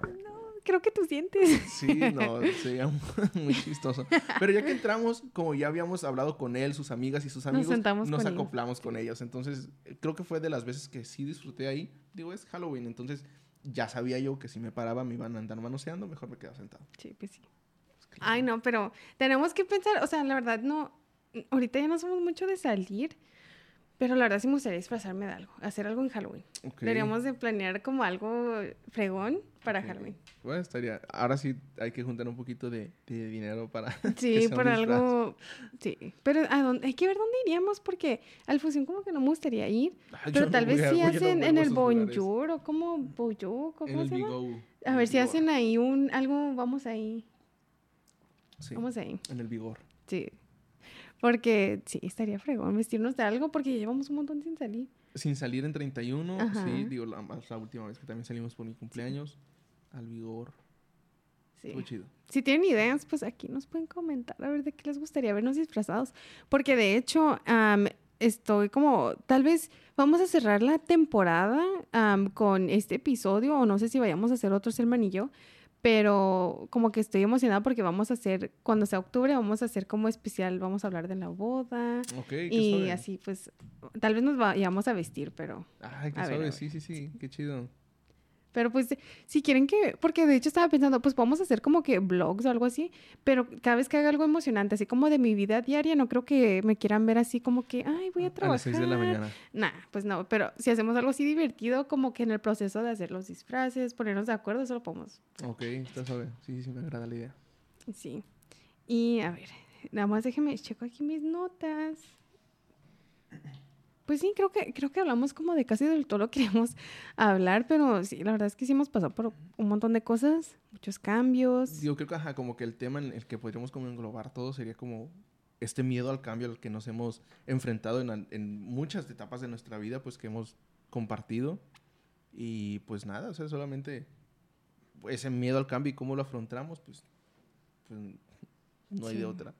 A: no, creo que tú sientes.
B: Sí, no, sería [LAUGHS] muy chistoso. Pero ya que entramos, como ya habíamos hablado con él, sus amigas y sus amigos, nos,
A: sentamos con ellos.
B: acoplamos con ellos. Entonces, eh, creo que fue de las veces que sí disfruté ahí. Digo, es Halloween, entonces ya sabía yo que si me paraba me iban a andar manoseando, mejor me quedaba sentado.
A: Sí, pues sí. Ay, no, pero tenemos que pensar, o sea, la verdad no, ahorita ya no somos mucho de salir, pero la verdad sí me gustaría disfrazarme de algo, hacer algo en Halloween. Deberíamos de planear como algo fregón para. Halloween.
B: Bueno, estaría. Ahora sí hay que juntar un poquito de, de dinero para. [LAUGHS]
A: Sí,
B: disfraz.
A: algo, sí. Pero ¿a dónde? hay que ver dónde iríamos porque al fusión como que no me gustaría ir,
B: yo
A: pero tal vez
B: a- no
A: hacen en el. Bonjour o como Bonjour,
B: En
A: ¿cómo se llama? A ver si
B: Vigor.
A: hacen ahí un, algo, vamos ahí,
B: Sí,
A: vamos ahí.
B: en el Vigor.
A: Sí. Porque sí, estaría fregón vestirnos de algo porque ya llevamos un montón sin salir.
B: Sin salir en 31,
A: Ajá.
B: sí, digo, la, la última vez que también salimos por mi cumpleaños. Al Vigor.
A: Sí.
B: Estuvo chido.
A: Si tienen ideas, pues aquí nos pueden comentar a ver de qué les gustaría vernos disfrazados. Porque de hecho, am, estoy como, tal vez vamos a cerrar la temporada am, con este episodio o no sé si vayamos a hacer otros, Selman y yo. Pero como que estoy emocionada porque vamos a hacer, cuando sea octubre, vamos a hacer como especial, vamos a hablar de la boda. Y
B: suave.
A: así, pues, tal vez nos vayamos a vestir, pero...
B: Ay, qué
A: a
B: suave,
A: ver.
B: sí, sí, sí, qué chido.
A: Pero pues, si quieren que, porque de hecho estaba pensando, pues podemos hacer como que vlogs o algo así, pero cada vez que haga algo emocionante, así como de mi vida diaria, no creo que me quieran ver así como que, ay, voy a
B: A
A: trabajar.
B: las 6 de la mañana.
A: Nah, pues no, pero si hacemos algo así divertido, como que en el proceso de hacer los disfraces, ponernos de acuerdo, eso lo podemos.
B: Ok, está suave. Sí, sí, me agrada la idea.
A: Sí. Y a ver, nada más déjeme, checo aquí mis notas. Pues sí, creo que, creo que hablamos como de casi del todo lo que queríamos [LAUGHS] hablar, pero sí, la verdad es que sí hemos pasado por un montón de cosas, muchos cambios.
B: Yo creo que, ajá, como que el tema en el que podríamos como englobar todo sería como este miedo al cambio al que nos hemos enfrentado en, en muchas etapas de nuestra vida, pues que hemos compartido. Y pues nada, o sea, solamente ese miedo al cambio y cómo lo afrontamos, pues, pues no hay
A: Sí.
B: de otra.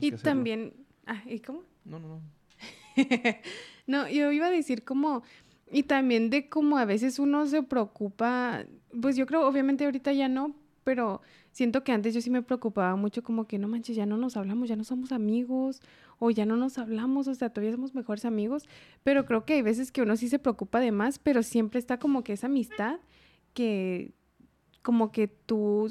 A: Y también, ah, ¿y cómo?
B: No, no, no. [LAUGHS]
A: no, yo iba a decir como, y también de cómo a veces uno se preocupa, pues yo creo, obviamente ahorita ya no, pero siento que antes yo sí me preocupaba mucho como que no manches, ya no nos hablamos, ya no somos amigos, o ya no nos hablamos, o sea, todavía somos mejores amigos, pero creo que hay veces que uno sí se preocupa de más, pero siempre está como que esa amistad que como que tú,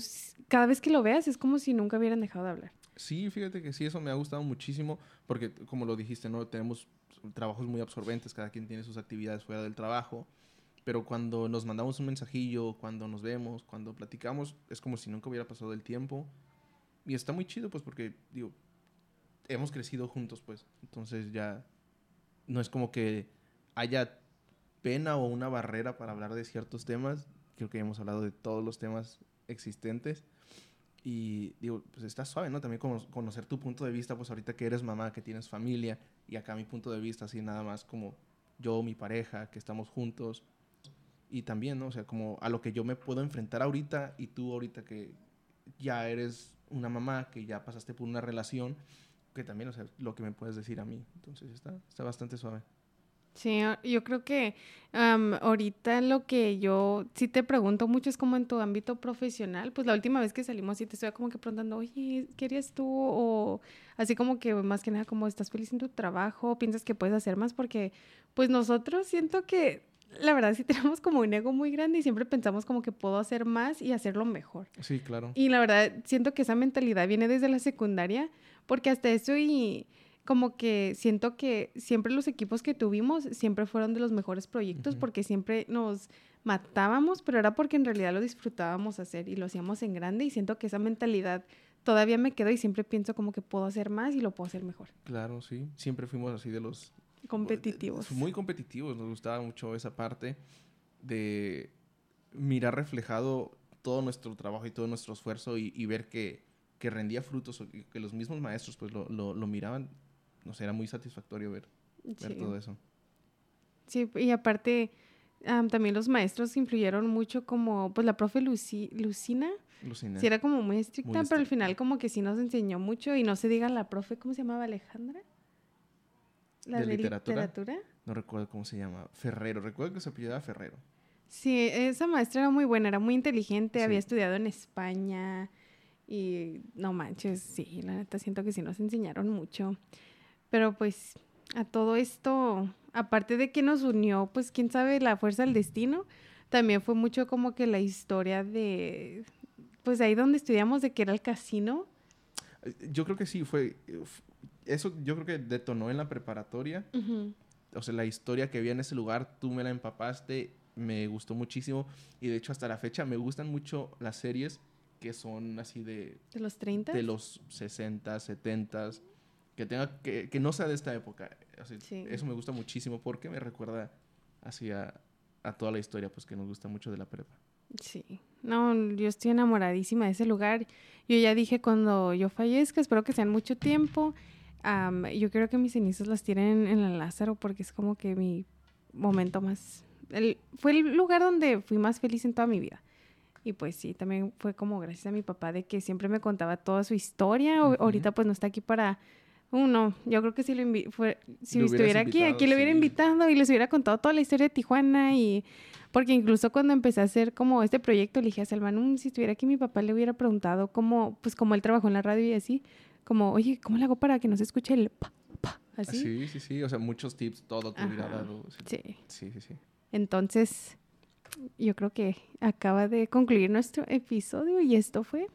A: cada vez que lo veas es como si nunca hubieran dejado de hablar.
B: Sí, fíjate que sí, eso me ha gustado muchísimo, porque como lo dijiste, ¿no? Tenemos trabajos muy absorbentes, cada quien tiene sus actividades fuera del trabajo, pero cuando nos mandamos un mensajillo, cuando nos vemos, cuando platicamos, es como si nunca hubiera pasado el tiempo. Y está muy chido, pues, porque, digo, hemos crecido juntos, pues. Entonces ya no es como que haya pena o una barrera para hablar de ciertos temas. Creo que hemos hablado de todos los temas existentes. Y digo, pues está suave, ¿no? También conocer tu punto de vista, pues ahorita que eres mamá, que tienes familia, y acá mi punto de vista, así nada más como yo, mi pareja, que estamos juntos. Y también, ¿no? O sea, como a lo que yo me puedo enfrentar ahorita y tú ahorita que ya eres una mamá, que ya pasaste por una relación, que también, o sea, lo que me puedes decir a mí. Entonces está, está bastante suave.
A: Sí, yo creo que ahorita lo que yo sí te pregunto mucho es como en tu ámbito profesional, pues la última vez que salimos sí te estoy como que preguntando, oye, ¿qué harías tú? O así como que más que nada como estás feliz en tu trabajo, piensas que puedes hacer más porque pues nosotros siento que la verdad sí [LAUGHS] tenemos como un ego muy grande y siempre pensamos como que puedo hacer más y hacerlo mejor.
B: Sí, claro.
A: Y la verdad siento que esa mentalidad viene desde la secundaria porque hasta eso y como que siento que siempre los equipos que tuvimos siempre fueron de los mejores proyectos porque siempre nos matábamos, pero era porque en realidad lo disfrutábamos hacer y lo hacíamos en grande y siento que esa mentalidad todavía me quedó y siempre pienso como que puedo hacer más y lo puedo hacer mejor.
B: Claro, sí, siempre fuimos así de los
A: competitivos.
B: Muy competitivos, nos gustaba mucho esa parte de mirar reflejado todo nuestro trabajo y todo nuestro esfuerzo y, ver que, que, rendía frutos, que los mismos maestros pues lo, lo, lo miraban no sé, era muy satisfactorio ver, todo eso.
A: Sí, y aparte, también los maestros influyeron mucho como, pues la profe Luci, Lucina. Lucina. Sí, era como muy estricta, pero al final como que sí nos enseñó mucho y no se diga la profe, ¿cómo se llamaba? Alejandra.
B: La de, literatura? No recuerdo cómo se llama. Ferrero, recuerdo que se apellidaba Ferrero.
A: Sí, esa maestra era muy buena, era muy inteligente, había estudiado en España y no manches, sí, la neta siento que sí nos enseñaron mucho. Pero pues a todo esto, aparte de que nos unió, pues quién sabe, la fuerza del destino, también fue mucho como que la historia de, pues ahí donde estudiamos, de que era el casino.
B: Yo creo que sí, fue, eso yo creo que detonó en la preparatoria. O sea, la historia que había en ese lugar, tú me la empapaste, me gustó muchísimo. Y de hecho, hasta la fecha me gustan mucho las series que son así de...
A: ¿De los 30?
B: De los 60, 70 que tenga que, que no sea de esta época. Eso me gusta muchísimo porque me recuerda hacia a toda la historia pues que nos gusta mucho de la prepa.
A: Sí, no, yo estoy enamoradísima de ese lugar. Yo ya dije cuando yo fallezca, espero que sean mucho tiempo. yo creo que mis cenizas las tienen en el Lázaro porque es como que mi momento más... El, fue el lugar donde fui más feliz en toda mi vida. Y pues sí, también fue como gracias a mi papá de que siempre me contaba toda su historia. Ahorita pues no está aquí para uno, yo creo que si, lo fue, si estuviera aquí, aquí lo hubiera invitado y les hubiera contado toda la historia de Tijuana y... Porque incluso cuando empecé a hacer como este proyecto, le dije a Salman, si estuviera aquí mi papá le hubiera preguntado cómo, pues como él trabajó en la radio y así, como, oye, ¿cómo le hago para que no se escuche el pa, pa? Así.
B: Sí, sí, sí, o sea, muchos tips, todo te hubiera dado.
A: Sí.
B: Sí, sí, sí.
A: Entonces, yo creo que acaba de concluir nuestro episodio y esto fue...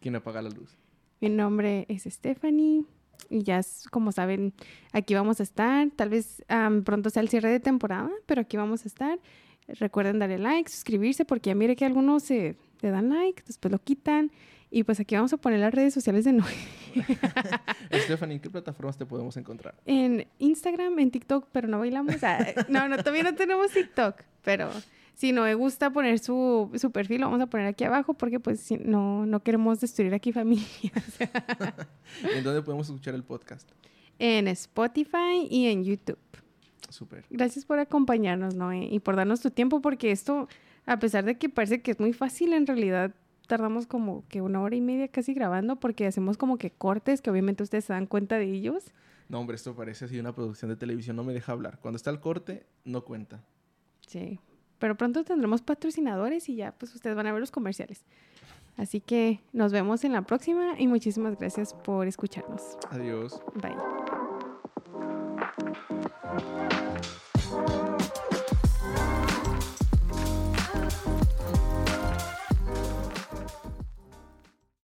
B: ¿Quién apaga la luz?
A: Mi nombre es Stephanie. Y ya, como saben, aquí vamos a estar. Tal vez pronto sea el cierre de temporada, pero aquí vamos a estar. Recuerden darle like, suscribirse, porque ya mire que algunos se le dan like, después lo quitan. Y pues aquí vamos a poner las redes sociales de Noé. [LAUGHS]
B: Stephanie, ¿en qué plataformas te podemos encontrar?
A: En Instagram, en TikTok, pero no bailamos. Ah, no, no, todavía no tenemos TikTok, pero si no me gusta poner su, su perfil, lo vamos a poner aquí abajo porque pues no, no queremos destruir aquí familias. [LAUGHS]
B: ¿En dónde podemos escuchar el podcast?
A: En Spotify y en YouTube.
B: Súper.
A: Gracias por acompañarnos, Noé, y por darnos tu tiempo porque esto, a pesar de que parece que es muy fácil, en realidad tardamos como que una hora y media casi grabando porque hacemos como que cortes que obviamente ustedes se dan cuenta de ellos.
B: No, hombre, esto parece así una producción de televisión, no me deja hablar. Cuando está el corte, no cuenta.
A: Sí, pero pronto tendremos patrocinadores y ya pues ustedes van a ver los comerciales. Así que nos vemos en la próxima y muchísimas gracias por escucharnos.
B: Adiós.
A: Bye.